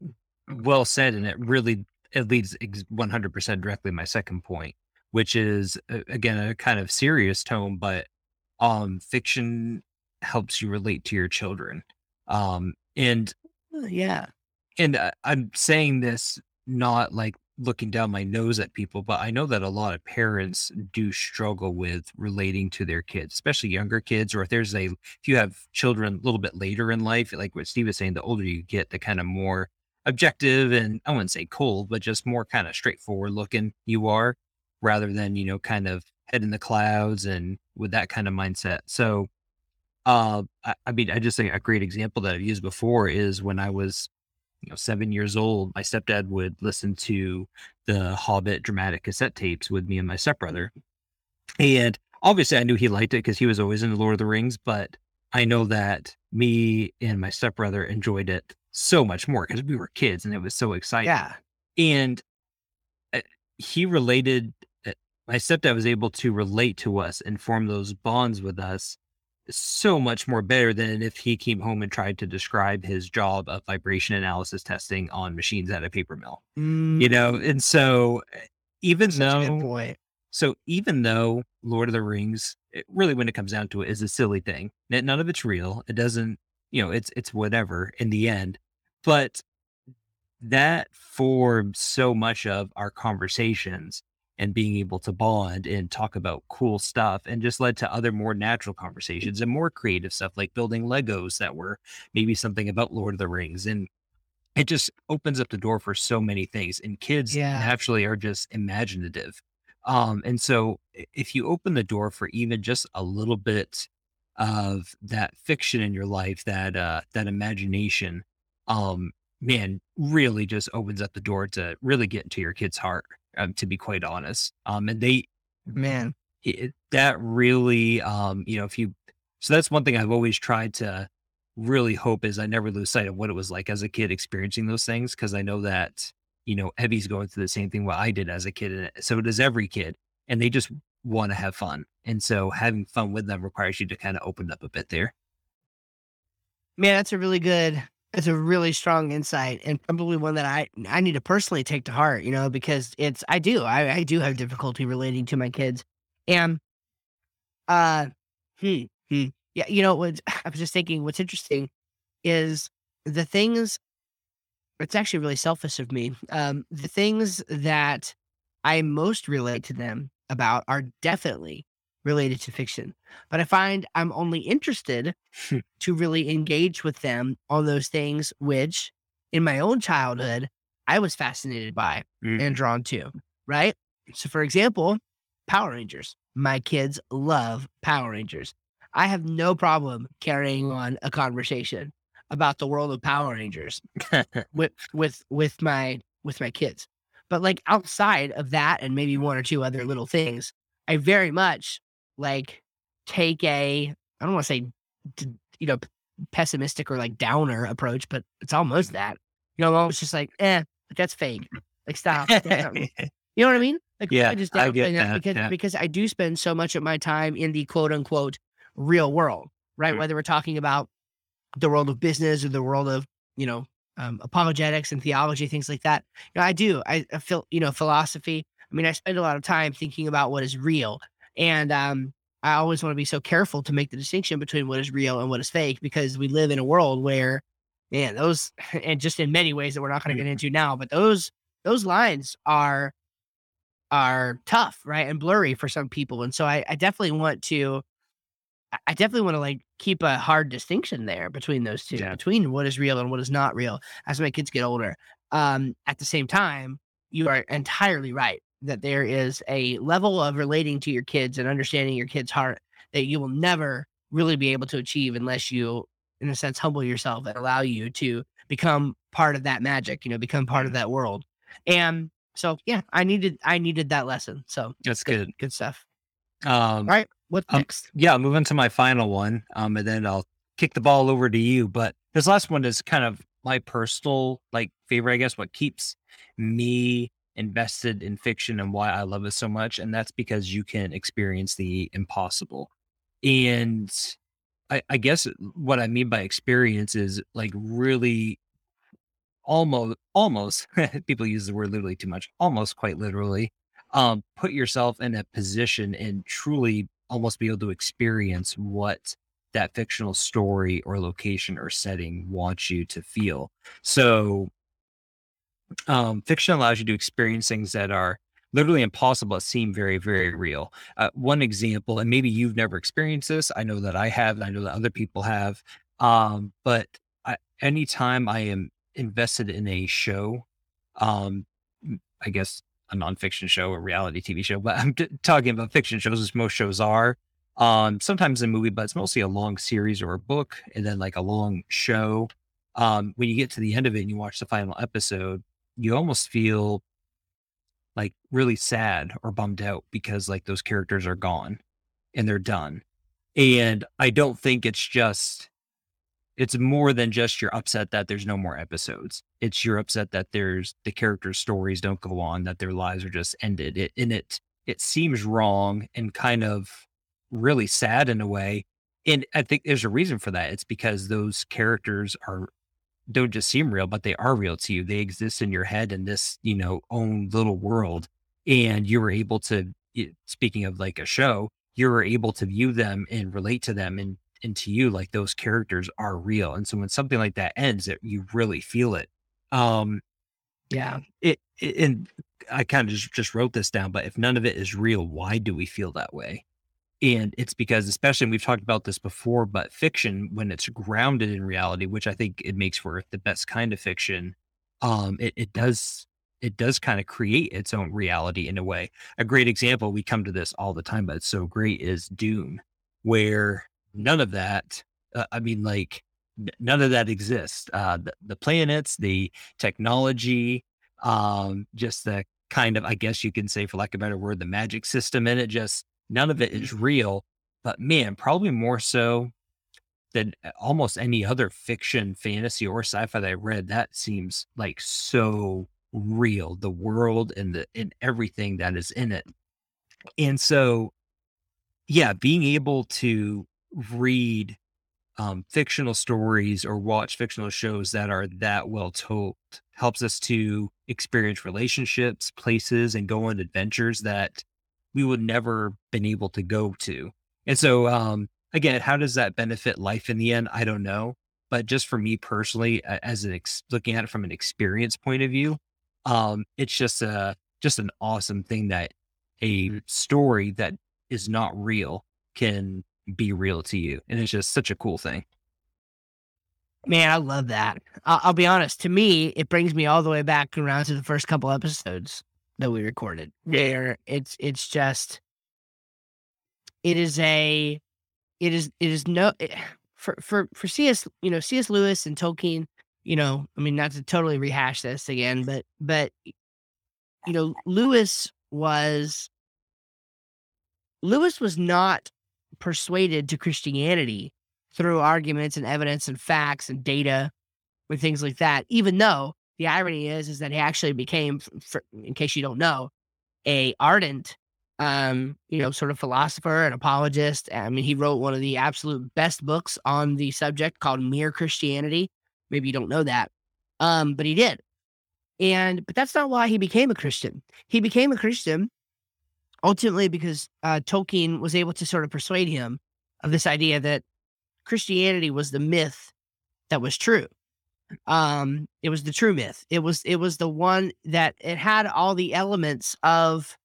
well said, and it really it leads 100% directly my second point, which is again a kind of serious tone, but um, fiction helps you relate to your children. Um, and Uh, yeah and uh, I'm saying this not like looking down my nose at people, but I know that a lot of parents do struggle with relating to their kids, especially younger kids, or if there's a, if you have children a little bit later in life, like what Steve was saying, the older you get, the kind of more objective and I wouldn't say cold, but just more kind of straightforward looking you are rather than, you know, kind of head in the clouds and with that kind of mindset. So, uh, I, I mean, I just think a great example that I've used before is when I was you know, seven years old, my stepdad would listen to the Hobbit dramatic cassette tapes with me and my stepbrother. And obviously, I knew he liked it because he was always into Lord of the Rings, but I know that me and my stepbrother enjoyed it so much more because we were kids and it was so exciting. Yeah. And uh, he related, my stepdad was able to relate to us and form those bonds with us so much more better than if he came home and tried to describe his job of vibration analysis testing on machines at a paper mill. Mm, You know, and so eh, even such a good though so even though Lord of the Rings, it, really when it comes down to it, is a silly thing. None of it's real. It doesn't, you know, it's it's whatever in the end. But that forms so much of our conversations and being able to bond and talk about cool stuff and just led to other more natural conversations and more creative stuff like building Legos that were maybe something about Lord of the Rings. And it just opens up the door for so many things. And kids Yeah. naturally are just imaginative. Um, and so if you open the door for even just a little bit of that fiction in your life, that uh that imagination, um, man, really just opens up the door to really get into your kid's heart, um, to be quite honest. Um, and they Man. it, that really um you know if you so that's one thing i've always tried to really hope is i never lose sight of what it was like as a kid experiencing those things because i know that you know evie's going through the same thing what i did as a kid and so does every kid and they just want to have fun and so having fun with them requires you to kind of open up a bit there Man, that's a really good that's a really strong insight and probably one that I I need to personally take to heart, you know, because it's I do. I, I do have difficulty relating to my kids. And uh hmm, hmm. Yeah, you know what I was just thinking what's interesting is the things it's actually really selfish of me. Um the things that I most relate to them about are definitely related to fiction. But I find I'm only interested to really engage with them on those things which in my own childhood I was fascinated by Mm. and drawn to, right? So for example, Power Rangers. My kids love Power Rangers. I have no problem carrying on a conversation about the world of Power Rangers with with with my with my kids. But like outside of that and maybe one or two other little things, I very much like take a I don't want to say you know pessimistic or like downer approach, but it's almost that. You know, I'm always just like, eh, like, that's fake. Like stop. You know what I mean? Like Yeah, I just I get that, because yeah. because I do spend so much of my time in the quote unquote real world, right? Mm. Whether we're talking about the world of business or the world of you know um, apologetics and theology, things like that. You know, I do. I, I feel you know philosophy. I mean, I spend a lot of time thinking about what is real, and um, I always want to be so careful to make the distinction between what is real and what is fake because we live in a world where, man, those and just in many ways that we're not going to get into now, but those those lines are are tough, right, and blurry for some people, and so I, I definitely want to. I- definitely want to like keep a hard distinction there between those two, Yeah. between what is real and what is not real as my kids get older. Um, at the same time, you are entirely right that there is a level of relating to your kids and understanding your kids' heart that you will never really be able to achieve unless you, in a sense, humble yourself and allow you to become part of that magic, you know, become part of that world. And so, yeah, I needed, I needed that lesson. So that's good good stuff. um All right, what's Um, next? yeah, moving to my final one, um, and then I'll kick the ball over to you. But this last one is kind of my personal like favorite, I guess, what keeps me invested in fiction and why I love it so much, and that's because you can experience the impossible. And I, I guess what I mean by experience is like really almost almost people use the word literally too much, almost quite literally. Um, put yourself in a position and truly almost be able to experience what that fictional story or location or setting wants you to feel. So um, fiction allows you to experience things that are literally impossible seem very, very real. Uh, one example, and maybe you've never experienced this. I know that I have, and I know that other people have. Um, but I, anytime I am invested in a show, um, I guess a nonfiction show, a reality TV show, but I'm t- talking about fiction shows, as most shows are. Um, sometimes a movie, but it's mostly a long series or a book, and then like a long show. Um, when you get to the end of it and you watch the final episode, you almost feel like really sad or bummed out because like those characters are gone and they're done. And I don't think it's just it's more than just you're upset that there's no more episodes. It's you're upset that there's the characters' stories don't go on, that their lives are just ended. It and it it seems wrong and kind of really sad in a way. And I think there's a reason for that. It's because those characters are don't just seem real, but they are real to you. They exist in your head in this, you know, own little world. And you were able to, speaking of like a show, you were able to view them and relate to them and, and to you, like those characters are real. And so when something like that ends, it, you really feel it. Um, yeah. It, it and I kind of just, just wrote this down, but if none of it is real, why do we feel that way? And it's because, especially, we've talked about this before, but fiction, when it's grounded in reality, which I think it makes for the best kind of fiction, um, it, it does it does kind of create its own reality in a way. A great example, we come to this all the time, but it's so great, is Dune, where none of that, uh, I mean, like, none of that exists. Uh, the, the planets, the technology, um, just the kind of, I guess you can say, for lack of a better word, the magic system in it just None of it is mm-hmm. real, but man, probably more so than uh, almost any other fiction, fantasy, or sci-fi that I read. That seems like so real. The world and the and everything that is in it. And so, yeah, being able to read um, fictional stories or watch fictional shows that are that well told helps us to experience relationships, places, and go on adventures that we would never been able to go to. And so, um, again, how does that benefit life in the end? I don't know. But just for me personally, as an ex- looking at it from an experience point of view, um, it's just a just an awesome thing that a mm. story that is not real can be real to you, and it's just such a cool thing. Man, I love that. I'll, I'll be honest. To me, it brings me all the way back around to the first couple episodes that we recorded. There, it's it's just it is a it is it is no it, eh, for for for C.S. you know C.S. Lewis and Tolkien. You know, I mean, not to totally rehash this again, but but you know, Lewis was Lewis was not persuaded to Christianity through arguments and evidence and facts and data and things like that, even though the irony is is that he actually became for, in case you don't know a ardent um you know sort of philosopher and apologist. I mean he wrote one of the absolute best books on the subject called mere christianity. Maybe you don't know that um but he did. And but that's not why he became a christian. He became a christian ultimately because uh, tolkien was able to sort of persuade him of this idea that christianity was the myth that was true um it was the true myth it was it was the one that it had all the elements of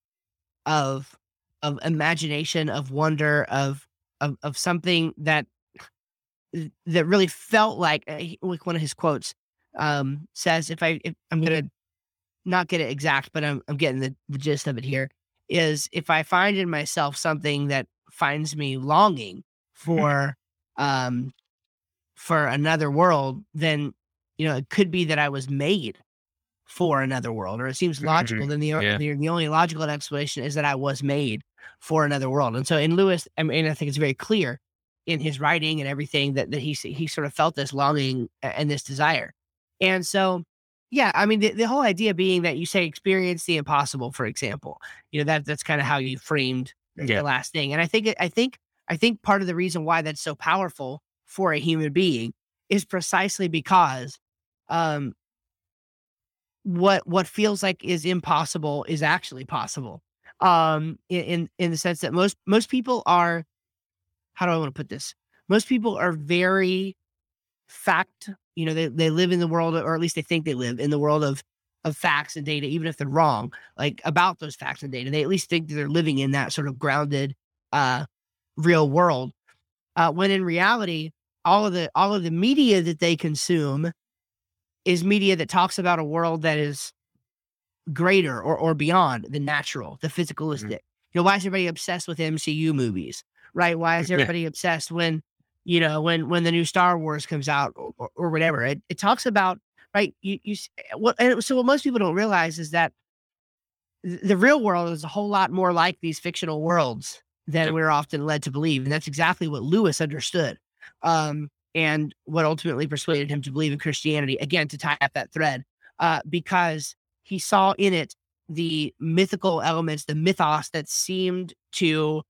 of of imagination of wonder of of, of something that that really felt like eh, like one of his quotes um says if i if i'm gonna not get it exact but i'm, I'm getting the, the gist of it here is if i find in myself something that finds me longing mm-hmm. for um for another world then you know, it could be that I was made for another world, or it seems logical. Mm-hmm. Then the, yeah. the, the only logical explanation is that I was made for another world. And so in Lewis, I mean, I think it's very clear in his writing and everything that that he he sort of felt this longing and this desire. And so, yeah, I mean, the, the whole idea being that you say experience the impossible, for example, you know, that that's kind of how you framed yeah. the last thing. And I think I think I think part of the reason why that's so powerful for a human being is precisely because um, what what feels like is impossible is actually possible. Um, in in the sense that most most people are, how do I want to put this? Most people are very fact. You know, they they live in the world, or at least they think they live in the world of of facts and data, even if they're wrong, like about those facts and data. They at least think that they're living in that sort of grounded, uh, real world. Uh, when in reality, all of the all of the media that they consume is media that talks about a world that is greater or or beyond the natural, the Mm-hmm. physicalistic. You know, why is everybody obsessed with MCU movies? Right? Why is Yeah. everybody obsessed when you know when when the new Star Wars comes out or, or, or whatever? It it talks about right. You you what and so what most people don't realize is that the real world is a whole lot more like these fictional worlds than Yep. we're often led to believe, and that's exactly what Lewis understood. Um, and what ultimately persuaded him to believe in Christianity again to tie up that thread, uh, because he saw in it the mythical elements, the mythos that seemed to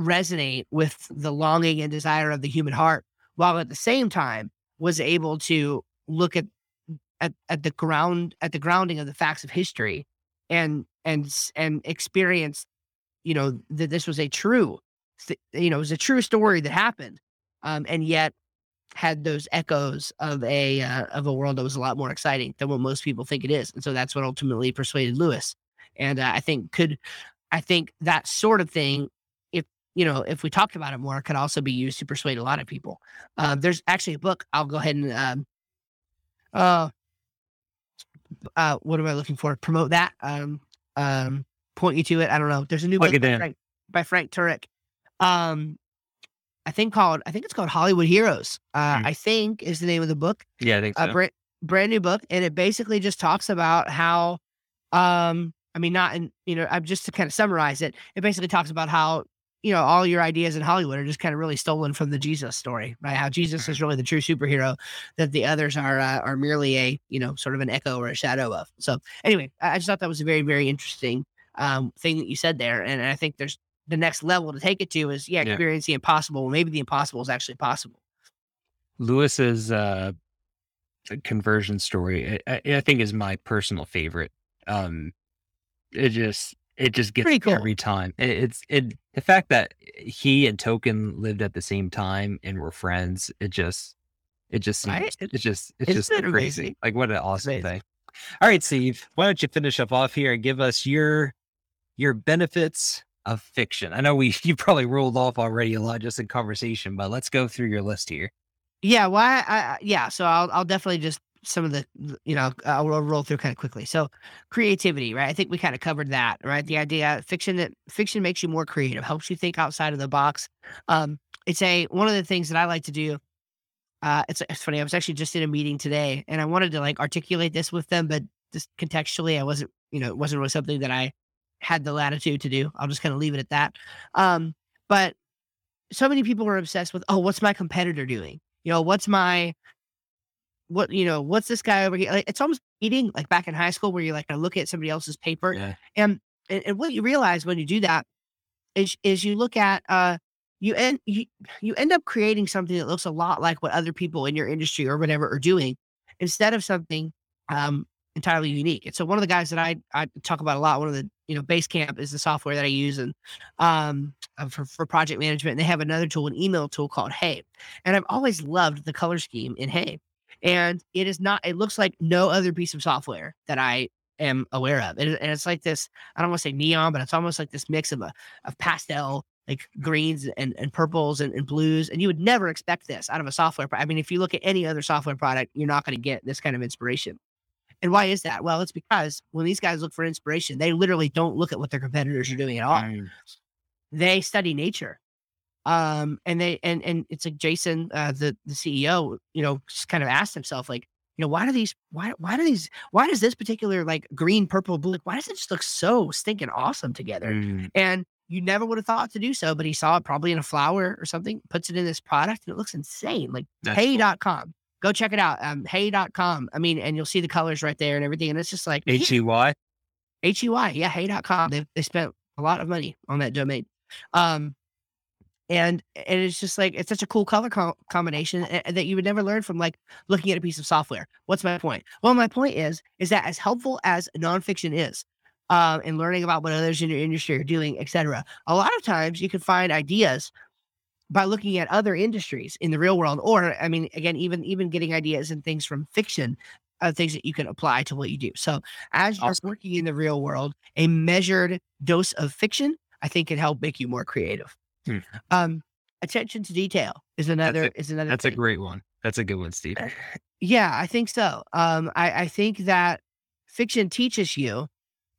resonate with the longing and desire of the human heart, while at the same time was able to look at at, at the ground at the grounding of the facts of history and and and experience you know that this was a true you know it was a true story that happened um and yet had those echoes of a uh, of a world that was a lot more exciting than what most people think it is and so that's what ultimately persuaded lewis and uh, i think could i think that sort of thing if you know if we talked about it more could also be used to persuade a lot of people. Uh, there's actually a book i'll go ahead and um uh uh what am i looking for? Promote that um um point you to it i don't know. There's a new Plug book by frank, by frank turek um i think called i think it's called hollywood heroes uh Hmm. i think is the name of the book Yeah, I think a so. brand, brand new book and it basically just talks about how um i mean not in you know i'm just to kind of summarize it it basically talks about how you know all your ideas in hollywood are just kind of really stolen from the jesus story right how jesus is really the true superhero that the others are uh, are merely a you know sort of an echo or a shadow of so anyway i I just thought that was a very very interesting um thing that you said there and i think there's the next level to take it to is yeah Yeah. experience the impossible well, maybe the impossible is actually possible Lewis's uh, conversion story, I, I think, is my personal favorite. Um, it just it just gets Pretty cool. every time. It, it's it the fact that he and Tolkien lived at the same time and were friends. It just it just seems Right? it's just it's Isn't just it crazy. amazing? Like what an awesome amazing. thing. All right, Steve, why don't you finish up off here and give us your your benefits of fiction? I know we you probably rolled off already a lot just in conversation, but let's go through your list here. Yeah, why? I, I, yeah, so I'll I'll definitely just some of the you know I'll roll, roll through kind of quickly. So creativity, right? I think we kind of covered that, right? The idea fiction that fiction makes you more creative, helps you think outside of the box. Um, it's a one of the things that I like to do. Uh, it's it's funny. I was actually just in a meeting today, and I wanted to like articulate this with them, but just contextually, I wasn't you know it wasn't really something that I had the latitude to do. I'll just kind of leave it at that. Um, but so many people are obsessed with, oh, what's my competitor doing? You know, what's my what you know, what's this guy over here? Like, it's almost eating like back in high school where you're like, I look at somebody else's paper. Yeah. And, and and what you realize when you do that is is you look at uh you end you, you end up creating something that looks a lot like what other people in your industry or whatever are doing instead of something um entirely unique. And so one of the guys that I I talk about a lot, one of the you know Basecamp is the software that I use and um uh, for, for project management. And they have another tool, an email tool called Hey. And I've always loved the color scheme in Hey. And it is not, it looks like no other piece of software that I am aware of. And, and it's like this, I don't want to say neon, but it's almost like this mix of a of pastel, like greens and, and purples and, and blues. And you would never expect this out of a software. pro- I mean, if you look at any other software product, you're not going to get this kind of inspiration. And why is that? Well, it's because when these guys look for inspiration, they literally don't look at what their competitors are doing at all. Mm, they study nature. Um and they and and it's like jason uh the the ceo you know just kind of asked himself like you know why do these why why do these why does this particular like green purple blue why does it just look so stinking awesome together? Mm, and you never would have thought to do so but he saw it probably in a flower or something puts it in this product and it looks insane like that's cool. Go check it out um hey.com i mean and you'll see the colors right there and everything and it's just like H E Y. H-E-Y, yeah, hey.com. They they spent a lot of money on that domain. Um and and it's just like it's such a cool color co- combination that you would never learn from like looking at a piece of software. What's my point? Well, my point is is that as helpful as nonfiction is, um, and learning about what others in your industry are doing, etc. A lot of times you can find ideas by looking at other industries in the real world, or I mean, again, even even getting ideas and things from fiction uh, things that you can apply to what you do. So as you're working in the real world, a measured dose of fiction, I think, can help make you more creative. Hmm. Um, attention to detail is another is another. That's a great one. That's a good one, Steve. Yeah, I think so. Um, I, I think that fiction teaches you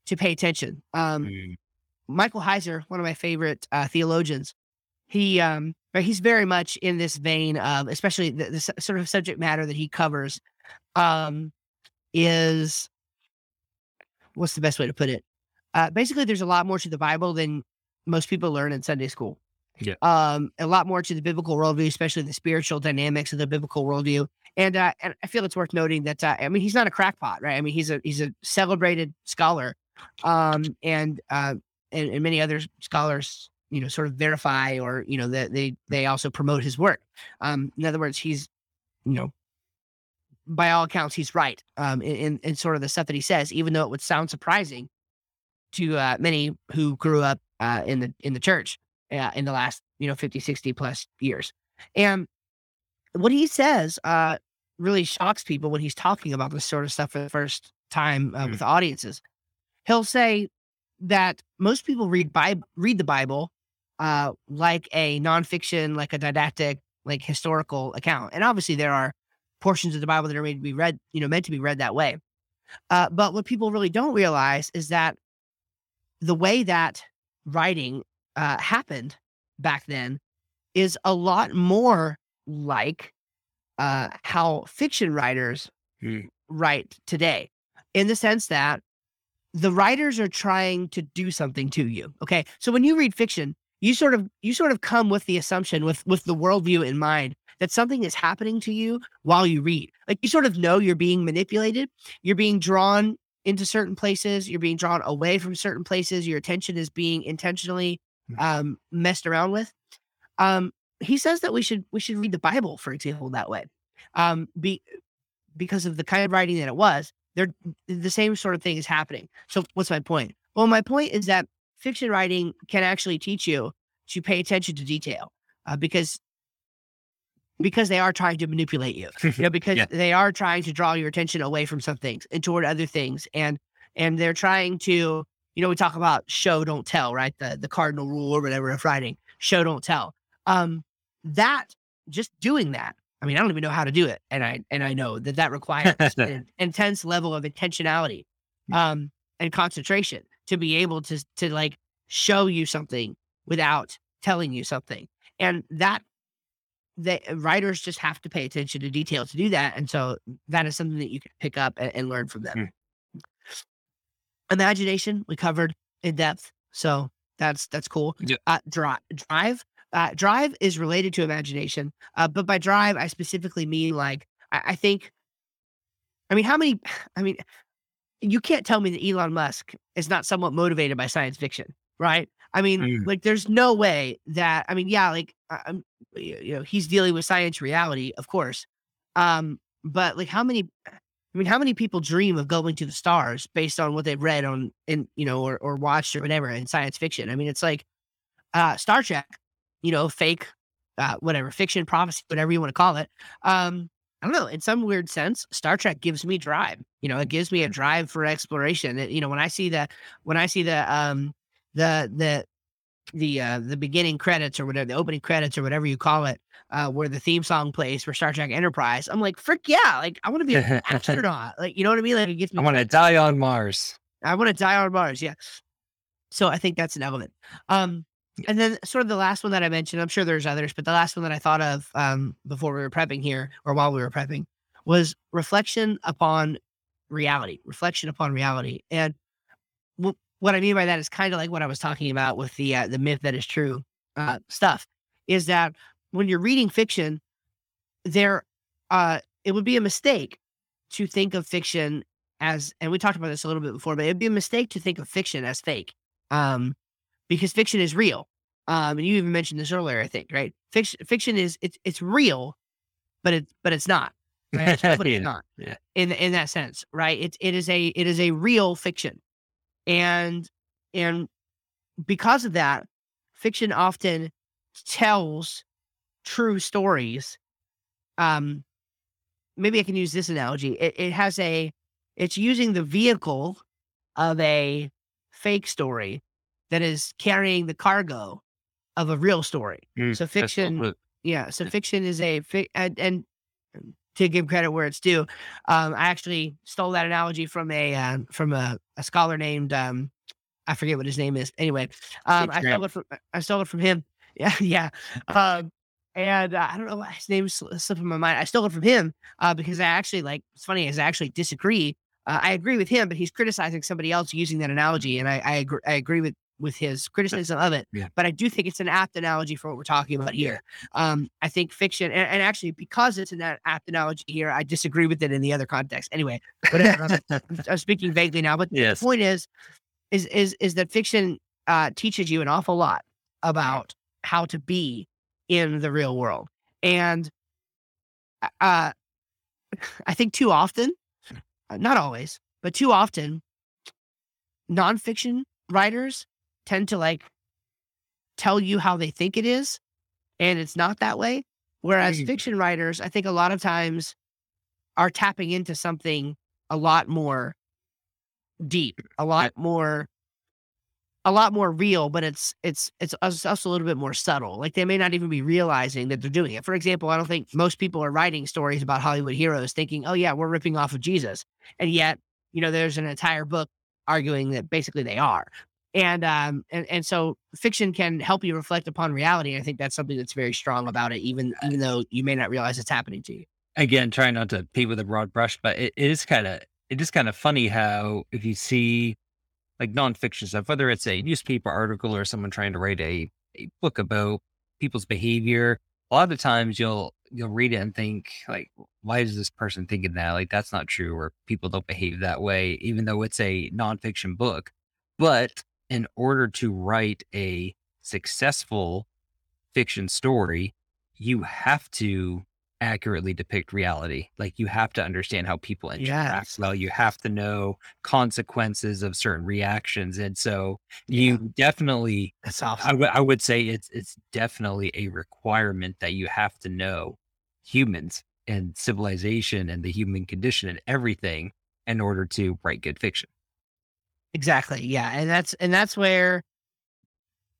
to pay attention. Um, Mm, Michael Heiser, one of my favorite uh, theologians, he um, he's very much in this vein of, especially the, the sort of subject matter that he covers, um, is what's the best way to put it? Uh, basically, there's a lot more to the Bible than most people learn in Sunday school. Yeah. Um, a lot more to the biblical worldview, especially the spiritual dynamics of the biblical worldview. And uh, and I feel it's worth noting that uh, I mean he's not a crackpot, right? I mean he's a he's a celebrated scholar, um, and uh, and, and many other scholars, you know, sort of verify or you know that they they also promote his work. Um, in other words, he's you know by all accounts he's right um, in, in sort of the stuff that he says, even though it would sound surprising to uh, many who grew up uh, in the in the church uh, in the last you know 50 60 plus years and what he says uh, really shocks people when he's talking about this sort of stuff for the first time uh, Hmm. with audiences he'll say that most people read Bible, read the bible uh, like a nonfiction like a didactic like historical account and obviously there are portions of the bible that are made to be read you know meant to be read that way uh, but what people really don't realize is that the way that writing uh, happened back then is a lot more like uh, how fiction writers Hmm. write today, in the sense that the writers are trying to do something to you. Okay, so when you read fiction, you sort of you sort of come with the assumption with with the worldview in mind that something is happening to you while you read. Like you sort of know you're being manipulated, you're being drawn into certain places, you're being drawn away from certain places, your attention is being intentionally Mm. um, messed around with. Um, he says that we should we should read the Bible, for example, that way, um, be because of the kind of writing that it was. They're the same sort of thing is happening. So, what's my point? Well, my point is that fiction writing can actually teach you to pay attention to detail uh, because because they are trying to manipulate you you know because Yeah. they are trying to draw your attention away from some things and toward other things and and they're trying to you know we talk about show don't tell right? The the cardinal rule or whatever of writing show don't tell. Um that just doing that i mean i don't even know how to do it and i and i know that that requires an intense level of intentionality um and concentration to be able to to like show you something without telling you something and that the writers just have to pay attention to detail to do that and so that is something that you can pick up and, and learn from them. Imagination we covered in depth so that's that's cool. Yeah. uh, drive drive uh, drive is related to imagination uh, but by drive i specifically mean like I, I think i mean how many i mean you can't tell me that elon musk is not somewhat motivated by science fiction right i mean Mm. like there's no way that i mean yeah like i'm you you know he's dealing with science reality of course um but like how many i mean how many people dream of going to the stars based on what they've read on in you know or, or watched or whatever in science fiction i mean it's like uh star trek you know fake uh whatever fiction prophecy whatever you want to call it um i don't know in some weird sense star trek gives me drive you know it gives me a drive for exploration It- you know when i see the when i see the um the the the uh the beginning credits or whatever the opening credits or whatever you call it uh where the theme song plays for star trek enterprise i'm like frick yeah like i want to be an astronaut like you know what i mean like it gets me I want to die on Mars. I want to die on Mars. Yeah. So I think that's an element. Um, and then sort of the last one that I mentioned, I'm sure there's others, but the last one that I thought of um, before we were prepping here or while we were prepping was reflection upon reality, reflection upon reality. And wh- what I mean by that is kind of like what I was talking about with the uh, the myth that is true uh, stuff is that when you're reading fiction, there uh, it would be a mistake to think of fiction as and we talked about this a little bit before, but it'd be a mistake to think of fiction as fake. Um, because fiction is real. Um, and you even mentioned this earlier, I think, right? Fiction fiction is it's it's real, but it's but it's not. Right? It's but it's not. yeah. In in that sense, right? It it is a it is a real fiction. And and because of that, fiction often tells true stories um maybe I can use this analogy. It, it has a, it's using the vehicle of a fake story that is carrying the cargo of a real story. Mm, So fiction, yeah. So fiction is a fi- and, and to give credit where it's due, um, I actually stole that analogy from a uh, from a, a scholar named um, I forget what his name is. Anyway, um, I stole it from I stole it from him. Yeah, yeah. Um, and uh, I don't know why his name sl- slipping my mind. I stole it from him uh, because I actually like. It's funny is I actually disagree. Uh, I agree with him, but he's criticizing somebody else using that analogy, and I I agree, I agree with with his criticism of it. Yeah. But I do think it's an apt analogy for what we're talking about here. Um, I think fiction, and, and actually because it's an apt analogy here, I disagree with it in the other context. Anyway, whatever. I'm, I'm speaking vaguely now, but yes. the point is, is is is that fiction uh, teaches you an awful lot about how to be in the real world, and uh, I think too often, uh, not always, but too often, nonfiction writers tend to like tell you how they think it is, and it's not that way. Whereas Mm. fiction writers, I think a lot of times are tapping into something a lot more deep, a lot more a lot more real, but it's it's it's als- also a little bit more subtle. Like they may not even be realizing that they're doing it. For example, I don't think most people are writing stories about Hollywood heroes thinking, "Oh yeah, we're ripping off of Jesus," and yet you know there's an entire book arguing that basically they are. And um and and so fiction can help you reflect upon reality. I think that's something that's very strong about it, even even though you may not realize it's happening to you. Again, trying not to paint with a broad brush, but it, it is kind of it is kind of funny how if you see like nonfiction stuff, whether it's a newspaper article or someone trying to write a, a book about people's behavior, a lot of times you'll you'll read it and think like, why is this person thinking that? Like that's not true, or people don't behave that way, even though it's a nonfiction book. But in order to write a successful fiction story, you have to accurately depict reality. Like you have to understand how people interact Yes. well. You have to know consequences of certain reactions. And so you definitely That's I awesome. would I would say it's it's definitely a requirement that you have to know humans and civilization and the human condition and everything in order to write good fiction. Exactly. Yeah. And that's and that's where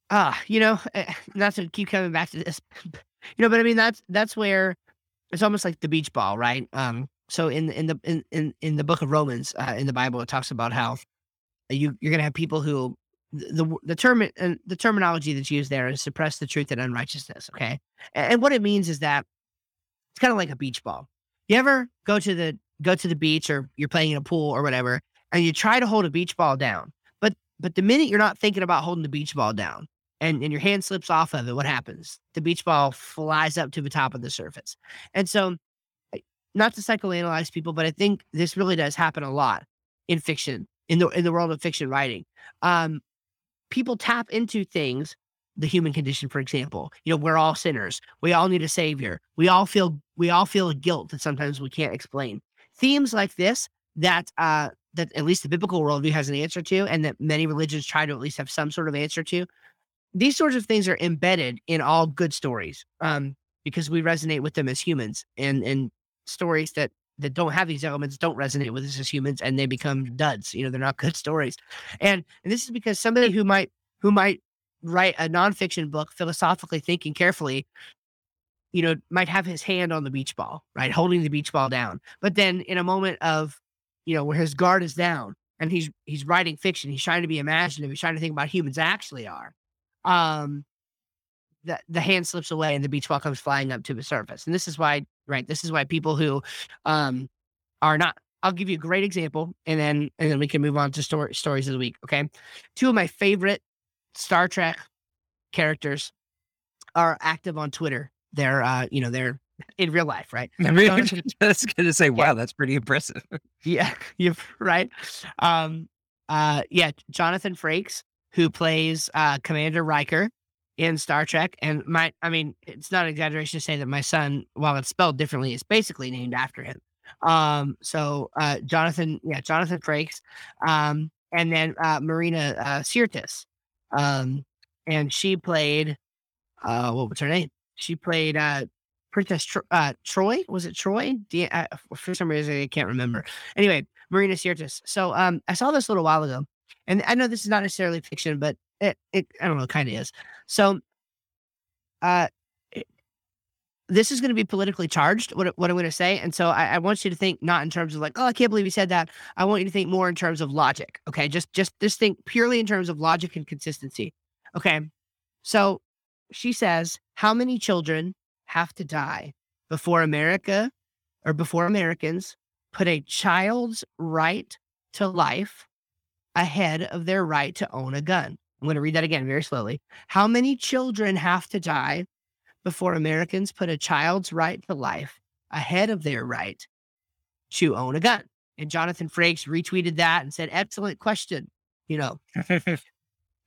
ah, you know, eh, not to keep coming back to this. You know, but I mean that's that's where it's almost like the beach ball, right? Um so in in the in in, in the book of Romans, uh, in the Bible, it talks about how you you're gonna have people who the the, term and the terminology that's used there is suppress the truth and unrighteousness. Okay. And, and what it means is that it's kind of like a beach ball. You ever go to the go to the beach or you're playing in a pool or whatever, and you try to hold a beach ball down, but but the minute you're not thinking about holding the beach ball down, and and your hand slips off of it, what happens? The beach ball flies up to the top of the surface, and so not to psychoanalyze people, but I think this really does happen a lot in fiction, in the in the world of fiction writing. Um, people tap into things the human condition for example you know we're all sinners we all need a savior we all feel we all feel a guilt that sometimes we can't explain themes like this that uh that at least the biblical worldview has an answer to and that many religions try to at least have some sort of answer to these sorts of things are embedded in all good stories um because we resonate with them as humans and and stories that that don't have these elements don't resonate with us as humans and they become duds you know they're not good stories. And and this is because somebody who might who might write a nonfiction book philosophically thinking carefully you know might have his hand on the beach ball right holding the beach ball down. But then in a moment of you know where his guard is down and he's he's writing fiction he's trying to be imaginative he's trying to think about humans actually are um the, the hand slips away and the beach ball comes flying up to the surface and this is why right this is why people who um are not i'll give you a great example and then and then we can move on to story, stories of the week okay? Two of my favorite star trek characters are active on twitter they're uh you know they're in real life right I mean, Jonathan- I was gonna say, wow, that's pretty impressive. yeah, you're right. Um, uh, yeah, Jonathan Frakes, who plays uh, Commander Riker in Star Trek, and my, I mean, it's not an exaggeration to say that my son, while it's spelled differently, is basically named after him. Um, so uh, Jonathan, yeah, Jonathan Frakes, um, and then uh, Marina uh, Sirtis, um, and she played, uh, what was her name? She played uh, Princess Tro- uh, Troi. Was it Troi? D- uh, for some reason, I can't remember. Anyway, Marina Sirtis. So um, I saw this a little while ago, and I know this is not necessarily fiction, but it, it I don't know, it kind of is. So, uh, it, this is going to be politically charged. What what I'm going to say, and so I, I want you to think not in terms of like, oh, I can't believe you said that. I want you to think more in terms of logic. Okay, just just just think purely in terms of logic and consistency. Okay, so she says, how many children have to die before America or before Americans put a child's right to life ahead of their right to own a gun? I'm going to read that again very slowly. How many children have to die before Americans put a child's right to life ahead of their right to own a gun? And Jonathan Frakes retweeted that and said, excellent question. You know,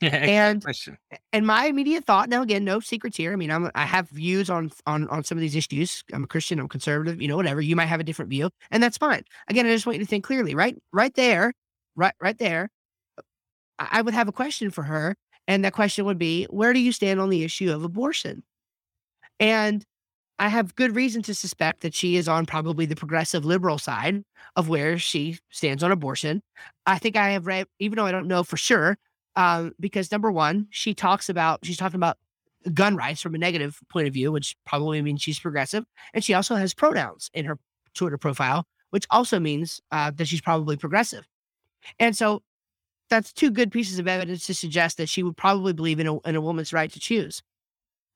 and question. and my immediate thought now again no secrets here i mean i'm i have views on on on some of these issues i'm a christian i'm conservative you know whatever you might have a different view and that's fine. Again i just want you to think clearly right right there right right there i I would have a question for her and that question would be where do you stand on the issue of abortion? And i have good reason to suspect that she is on probably the progressive liberal side of where she stands on abortion. I think i have read even though i don't know for sure um, because number one, she talks about she's talking about gun rights from a negative point of view, which probably means she's progressive, and she also has pronouns in her Twitter profile, which also means uh, that she's probably progressive. And so, that's two good pieces of evidence to suggest that she would probably believe in a, in a woman's right to choose.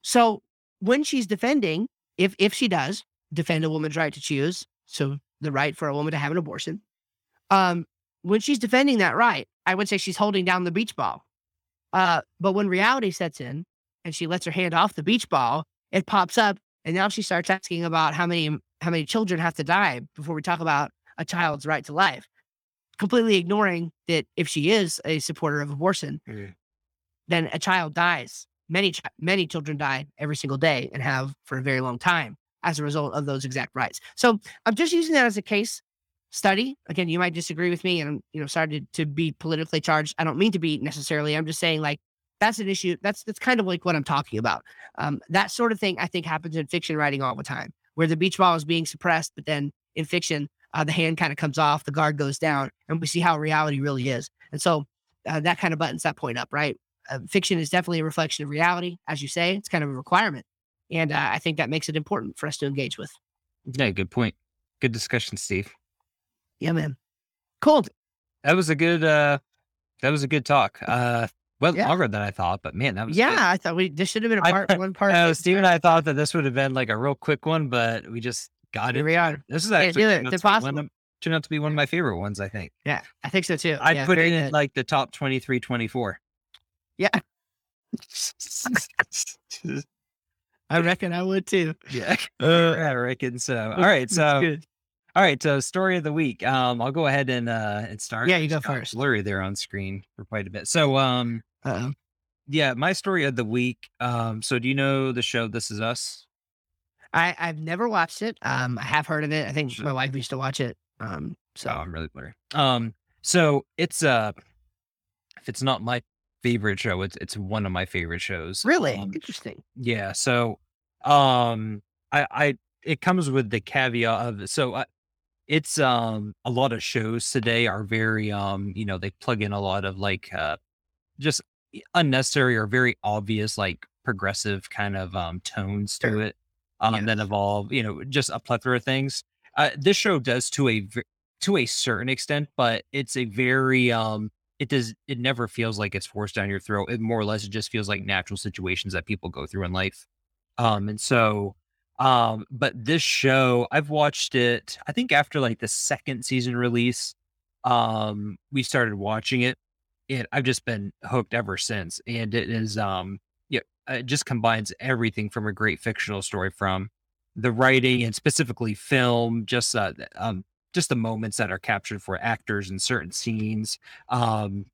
So when she's defending, if if she does defend a woman's right to choose, so the right for a woman to have an abortion, um, when she's defending that right, I would say she's holding down the beach ball. Uh, but when reality sets in and she lets her hand off the beach ball, it pops up, and now she starts asking about how many how many children have to die before we talk about a child's right to life, completely ignoring that if she is a supporter of abortion, Mm. then a child dies. Many chi- many children die every single day and have for a very long time as a result of those exact rights. So I'm just using that as a case study. Again, you might disagree with me, and I'm you know sorry to, to be politically charged. I don't mean to be necessarily. I'm just saying like that's an issue. That's that's kind of like what I'm talking about. Um, that sort of thing I think happens in fiction writing all the time, where the beach ball is being suppressed, but then in fiction uh, the hand kind of comes off, the guard goes down, and we see how reality really is. And so uh, that kind of buttons that point up, right? Uh, fiction is definitely a reflection of reality, as you say. It's kind of a requirement, and uh, I think that makes it important for us to engage with. Yeah, good point. Good discussion, Steve. Yeah, man. Cool. That was a good uh that was a good talk. Uh well Yeah. longer than I thought, but man, that was Yeah, good. I thought we this should have been a part one part. Uh, two. Steve and I thought that this would have been like a real quick one, but we just got Here it. we are. This is actually it. It's out to be one impossible. of- turned out to be one of my favorite ones, I think. Yeah, I think so too. I'd yeah, put it in good. like the top 23, 24. Yeah. I reckon I would too. yeah. Uh, I reckon so. All right. So. All right. So story of the week. Um, I'll go ahead and uh and start. Yeah, you go first. Blurry there on screen for quite a bit. So um Uh-oh. yeah, my story of the week. Um, so do you know the show This Is Us? I I've never watched it. Um, I have heard of it. I think my wife used to watch it. Um, so So I'm really blurry. Um, so it's uh if it's not my favorite show, it's it's one of my favorite shows. really Um, interesting. yeah. So um I I it comes with the caveat of so I, it's um a lot of shows today are very um you know they plug in a lot of like uh just unnecessary or very obvious like progressive kind of um tones to it um Yes. that evolve you know just a plethora of things. Uh this show does to a to a certain extent but it's a very um it does it never feels like it's forced down your throat. It more or less it just feels like natural situations that people go through in life. Um and so um but this show i've watched it i think after like the second season release um we started watching it and i've just been hooked ever since and it is um yeah it just combines everything from a great fictional story from the writing and specifically film just uh um just the moments that are captured for actors in certain scenes um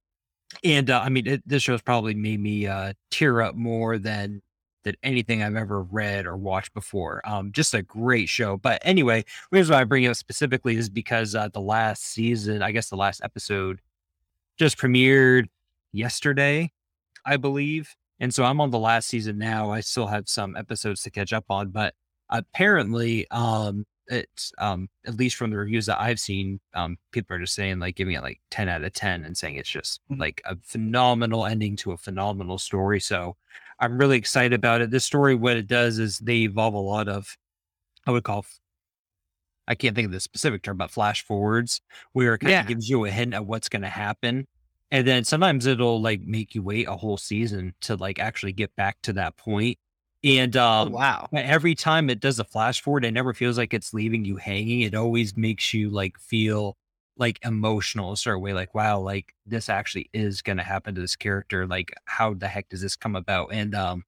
and uh, i mean it, this show's probably made me uh tear up more than than anything i've ever read or watched before um just a great show but anyway the reason why i bring it up specifically is because uh the last season i guess the last episode just premiered yesterday i believe and so i'm on the last season now i still have some episodes to catch up on but apparently, um, it's um at least from the reviews that I've seen, um, people are just saying like giving it like 10 out of 10 and saying it's just Mhm. like a phenomenal ending to a phenomenal story. So I'm really excited about it. This story, what it does is they evolve a lot of I would call I can't think of the specific term, but flash forwards where it kind Yeah. of gives you a hint of what's gonna happen. And then sometimes it'll like make you wait a whole season to like actually get back to that point. And Oh, um wow. every time it does a flash forward, it never feels like it's leaving you hanging. It always makes you like feel like emotional a certain way, like, wow, like this actually is gonna happen to this character. Like, how the heck does this come about? And um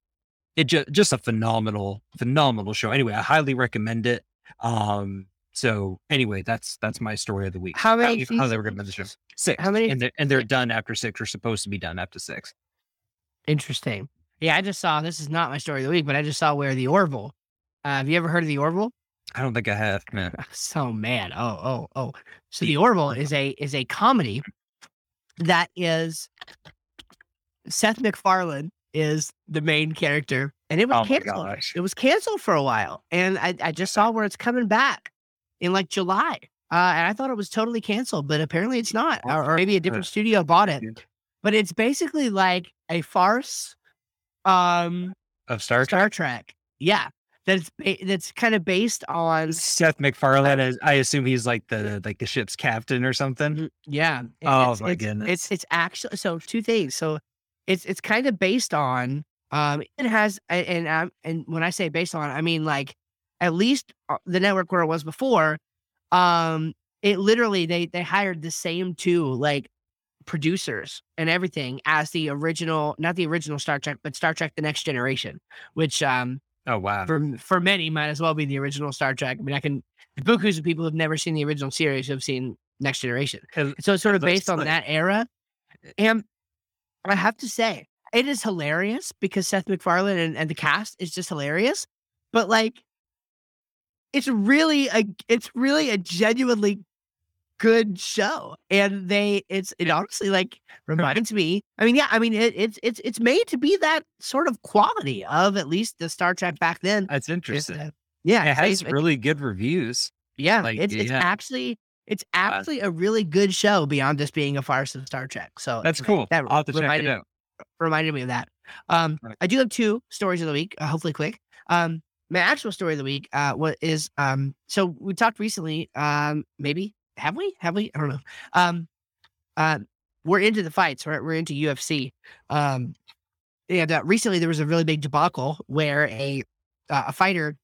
it just just a phenomenal, phenomenal show. Anyway, I highly recommend it. Um so anyway, that's that's my story of the week. How many highly seasons? recommend the show. Six. How many- and they're and they're done after six or supposed to be done after six. Interesting. Yeah, I just saw this is not my story of the week, but I just saw where the Orville. Uh, have you ever heard of the Orville? I don't think I have, man. So man, oh oh oh. So the Orville is a is a comedy that is Seth MacFarlane is the main character, and it was Oh canceled. It was canceled for a while, and I I just saw where it's coming back in like July. Uh, and I thought it was totally canceled, but apparently it's not, or, or maybe a different studio bought it. But it's basically like a farce, um, Of Star Trek. Star Trek. Yeah, that's that's kind of based on Seth MacFarlane is I assume he's like the like the ship's captain or something. Mhm, Yeah. Oh, it's, my it's, goodness. It's it's actually so two things. So it's it's kind of based on um it has and um and when I say based on I mean like at least uh, the network where it was before um it literally they they hired the same two like producers and everything as the original not the original Star Trek but Star Trek the Next Generation which um Oh wow. for for many might as well be the original Star Trek. I mean, I can the bukus of people who've never seen the original series who have seen Next Generation. So it's sort of based on like- that era. And I have to say, it is hilarious because Seth MacFarlane and, and the cast is just hilarious. But like, it's really a it's really a genuinely good show, and they it's it honestly like reminds me. I mean, yeah, I mean it, it's it's it's made to be that sort of quality of at least the Star Trek back then. That's It's, interesting. uh, yeah, it has it's- really good reviews. yeah, like, it's it's yeah. actually it's actually a really good show beyond just being a farce of Star Trek. So That's cool. That I'll have to check it reminded, out. reminded me of that. Um, Right. I do have two stories of the week, uh, hopefully quick. Um, my actual story of the week, uh, what is um, so we talked recently. Um, maybe have we? Have we? I don't know. Um, uh, we're into the fights. Right, we're into UFC. Um, and uh, recently there was a really big debacle where a uh, a fighter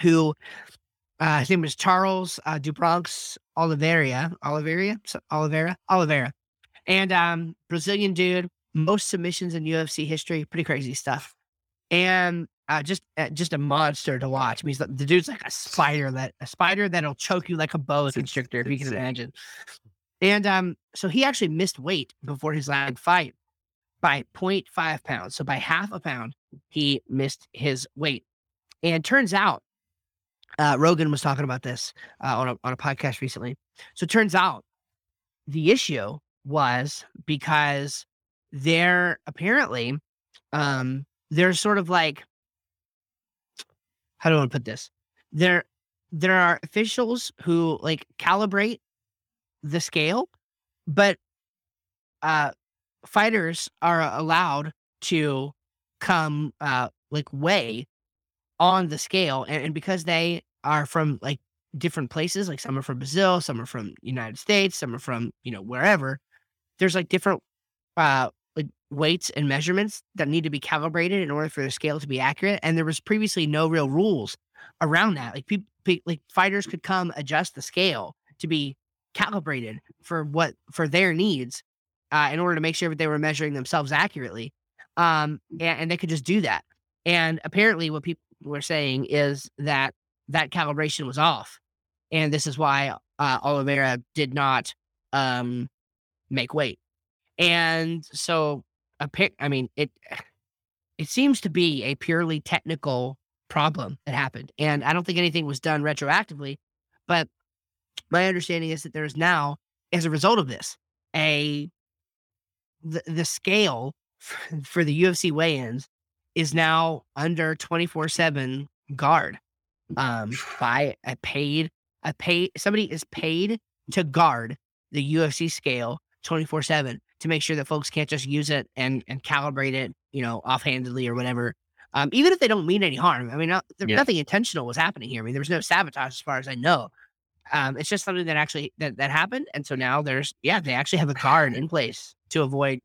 who uh, his name was Charles uh, do Bronx Oliveira, Oliveira, Oliveira, Oliveira, and um, Brazilian dude, most submissions in UFC history, pretty crazy stuff, and uh, just uh, just a monster to watch. I mean, he's like- the dude's like a spider that a spider that'll choke you like a boa constrictor, if you can imagine. And um, so he actually missed weight before his last fight by 0.5 pounds. So by half a pound, he missed his weight. And turns out, uh, Rogan was talking about this uh, on a on a podcast recently. So turns out the issue was because they're apparently um they're sort of like how do I put this? There there are officials who like calibrate the scale, but uh fighters are allowed to come uh like weigh on the scale and, and because they are from like different places like some are from brazil some are from united states some are from you know wherever there's like different uh weights and measurements that need to be calibrated in order for the scale to be accurate and there was previously no real rules around that like people like fighters could come adjust the scale to be calibrated for what for their needs uh, in order to make sure that they were measuring themselves accurately um and, and they could just do that. And apparently what people were saying is that that calibration was off and this is why uh, Oliveira did not um make weight. And so a pick i mean it it seems to be a purely technical problem that happened and i don't think anything was done retroactively but my understanding is that there is now as a result of this a the, the scale for the UFC weigh-ins is now under 24/7 guard um, by a paid a paid somebody is paid to guard the UFC scale 24 7 to make sure that folks can't just use it and and calibrate it, you know, offhandedly or whatever. Um, even if they don't mean any harm. I mean, not, there, Yeah. nothing intentional was happening here. I mean, there was no sabotage as far as I know. Um, it's just something that actually that, that happened, and so now there's yeah, they actually have a guard in place to avoid.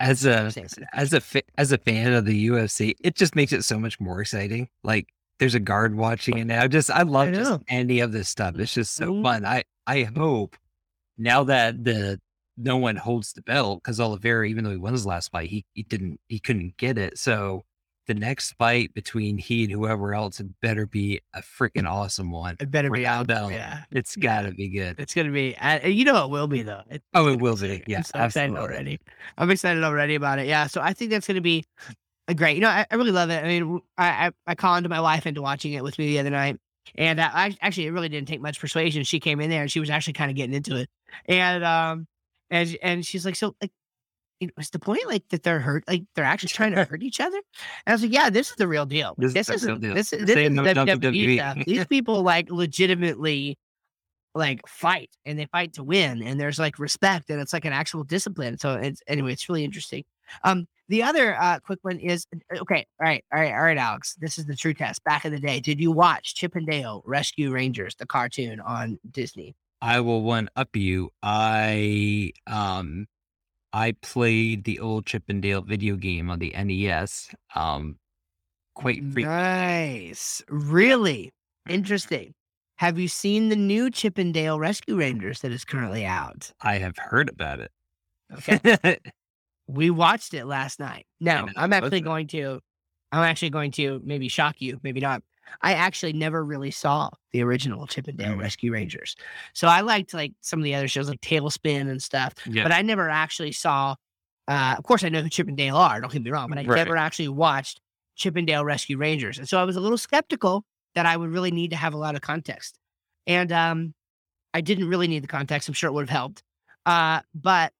As a as a fa- as a fan of the UFC, it just makes it so much more exciting. Like there's a guard watching it now. Just I love I just any of this stuff. It's just so Mhm. fun. I I hope now that the no one holds the belt because Oliveira, even though he won his last fight, he he didn't he couldn't get it. So the next fight between he and whoever else it better be a freaking awesome one. It better be out. Yeah, It's got to be good. it's gonna be. Uh, you know, it will be though. Oh, it will be. Yeah, I'm so excited already. I'm excited already about it. Yeah, so I think that's going to be a great. You know, I, I really love it. I mean, I, I I conned my wife into watching it with me the other night, and uh, I actually it really didn't take much persuasion. She came in there and she was actually kind of getting into it, and um, and and she's like, so like. You know, is the point like that they're hurt? Like they're actually trying to hurt each other? And I was like, "Yeah, this is the real deal. This This, is the isn't deal. this. is- This is WWE WWE. stuff. These people like legitimately like fight and they fight to win and there's like respect and it's like an actual discipline so it's anyway it's really interesting um the other uh quick one is okay all right all right all right alex this is the true test back in the day did you watch Chip 'n Dale rescue rangers the cartoon on disney I will one up you. I um I played the old Chip 'n Dale video game on the NES. Um quite frequently. nice really interesting have you seen the new Chip 'n Dale rescue rangers that is currently out I have heard about it. okay We watched it last night. No, I'm actually going to. I'm actually going to maybe shock you, maybe not. I actually never really saw the original Chip 'n Dale Mm. Rescue Rangers, so I liked like some of the other shows like TaleSpin and stuff. yeah. But I never actually saw. Uh, of course, I know who Chip 'n Dale are. Don't get me wrong, but I Right. never actually watched Chip 'n Dale Rescue Rangers, and so I was a little skeptical that I would really need to have a lot of context. And um, I didn't really need the context. I'm sure it would have helped. Uh, but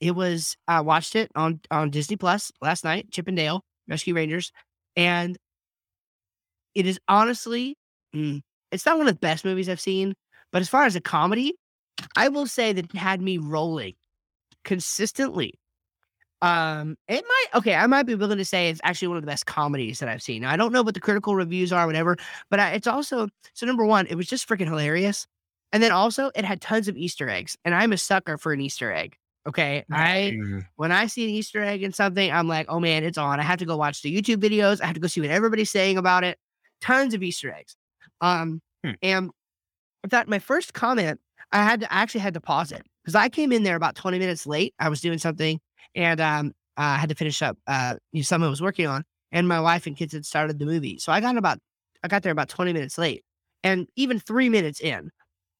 it was I watched it on on Disney Plus last night, Chip 'n Dale Rescue Rangers, and it is honestly, mm, it's not one of the best movies I've seen. But as far as a comedy, I will say that it had me rolling consistently. Um, it might okay. I might be willing to say it's actually one of the best comedies that I've seen. Now, I don't know what the critical reviews are, whatever, but I, it's also so number one, it was just freaking hilarious, and then also it had tons of Easter eggs, and I'm a sucker for an Easter egg. Okay, I Mm, when I see an Easter egg in something, I'm like, oh man, it's on. I have to go watch the YouTube videos. I have to go see what everybody's saying about it. Tons of Easter eggs. Um, Hmm. and I thought my first comment, I had to I actually had to pause it because I came in there about 20 minutes late. I was doing something and um I had to finish up uh you know, something I was working on, and my wife and kids had started the movie. So I got about I got there about 20 minutes late. And even three minutes in,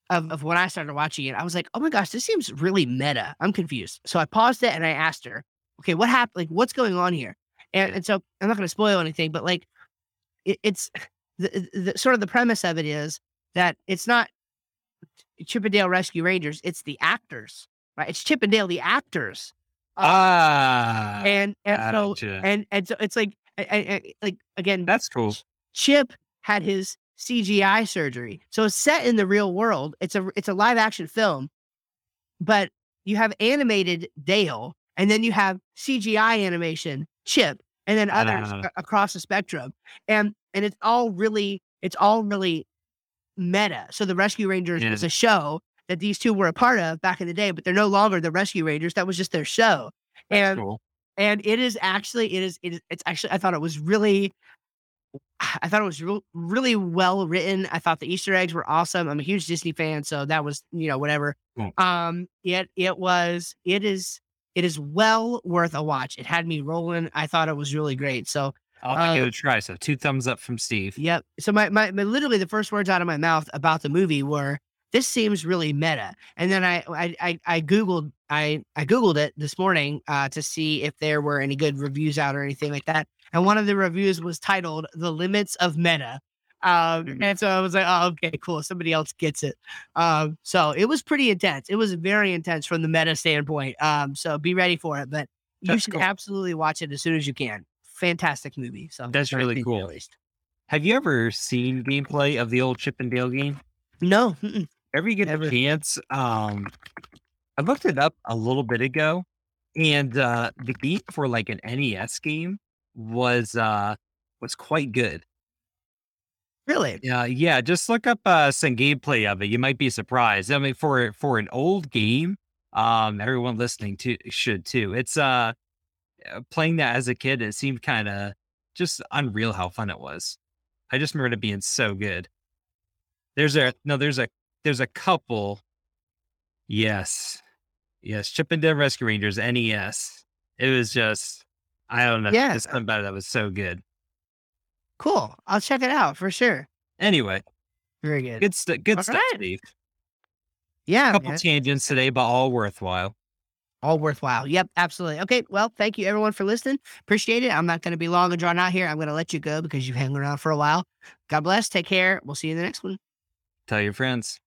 of, of when I started watching it, I was like, oh my gosh, this seems really meta. I'm confused. So I paused it and I asked her, okay, what happened? Like, what's going on here? And, and so I'm not going to spoil anything, but like, it, it's the, the sort of the premise of it is that it's not Chip 'n Dale Rescue Rangers, it's the actors, right? It's Chip 'n Dale, the actors. Ah, And, and so, and, and so it's like, I, I, I- like, again, that's cool. Chip had his CGI surgery. So it's set in the real world. It's a it's a live action film, but you have animated Dale, and then you have CGI animation Chip, and then others a- across the spectrum. And and it's all really it's all really meta. So the Rescue Rangers Yeah. was a show that these two were a part of back in the day, but they're no longer the Rescue Rangers. That was just their show. That's and cool. and it is actually it is it is it's actually I thought it was really I thought it was real, really well written. I thought the Easter eggs were awesome. I'm a huge Disney fan, so that was you know whatever. Cool. Um, it it was it is it is well worth a watch. It had me rolling. I thought it was really great. So I'll uh, give it a try. So two thumbs up from Steve. Yep. So my, my my literally the first words out of my mouth about the movie were this seems really meta. And then I I I, I googled I I googled it this morning uh, to see if there were any good reviews out or anything like that. And one of the reviews was titled "The Limits of Meta." Um, Mhm. and so I was like, oh, okay, cool. Somebody else gets it. Um, so it was pretty intense. It was very intense from the meta standpoint. Um, so be ready for it. But you That's should cool. absolutely watch it as soon as you can. Fantastic movie. So That's really cool. At least. Have you ever seen gameplay of the old Chip and Dale game? No. mm-mm. Ever you get Never. a chance, um, I looked it up a little bit ago, and uh, the game for like an NES game was uh was quite good. Really? Yeah, yeah. Just look up uh, some gameplay of it. You might be surprised. I mean, for for an old game, um, everyone listening to should too. It's uh uh, playing that as a kid. It seemed kind of just unreal how fun it was. I just remember it being so good. There's a no. There's a there's a couple. Yes, yes. Chip and Dale Rescue Rangers NES. It was just I don't know. Yeah. Something about it that was so good. Cool. I'll check it out for sure. Anyway, Very good. good stuff. Good All stuff, right. Steve. Yeah. A couple man. tangents today, but all worthwhile. all worthwhile. Yep, absolutely. Okay, well, thank you everyone for listening. Appreciate it. I'm not going to be long and drawn out here. I'm going to let you go because you've hung around for a while. God bless. Take care. We'll see you in the next one. Tell your friends.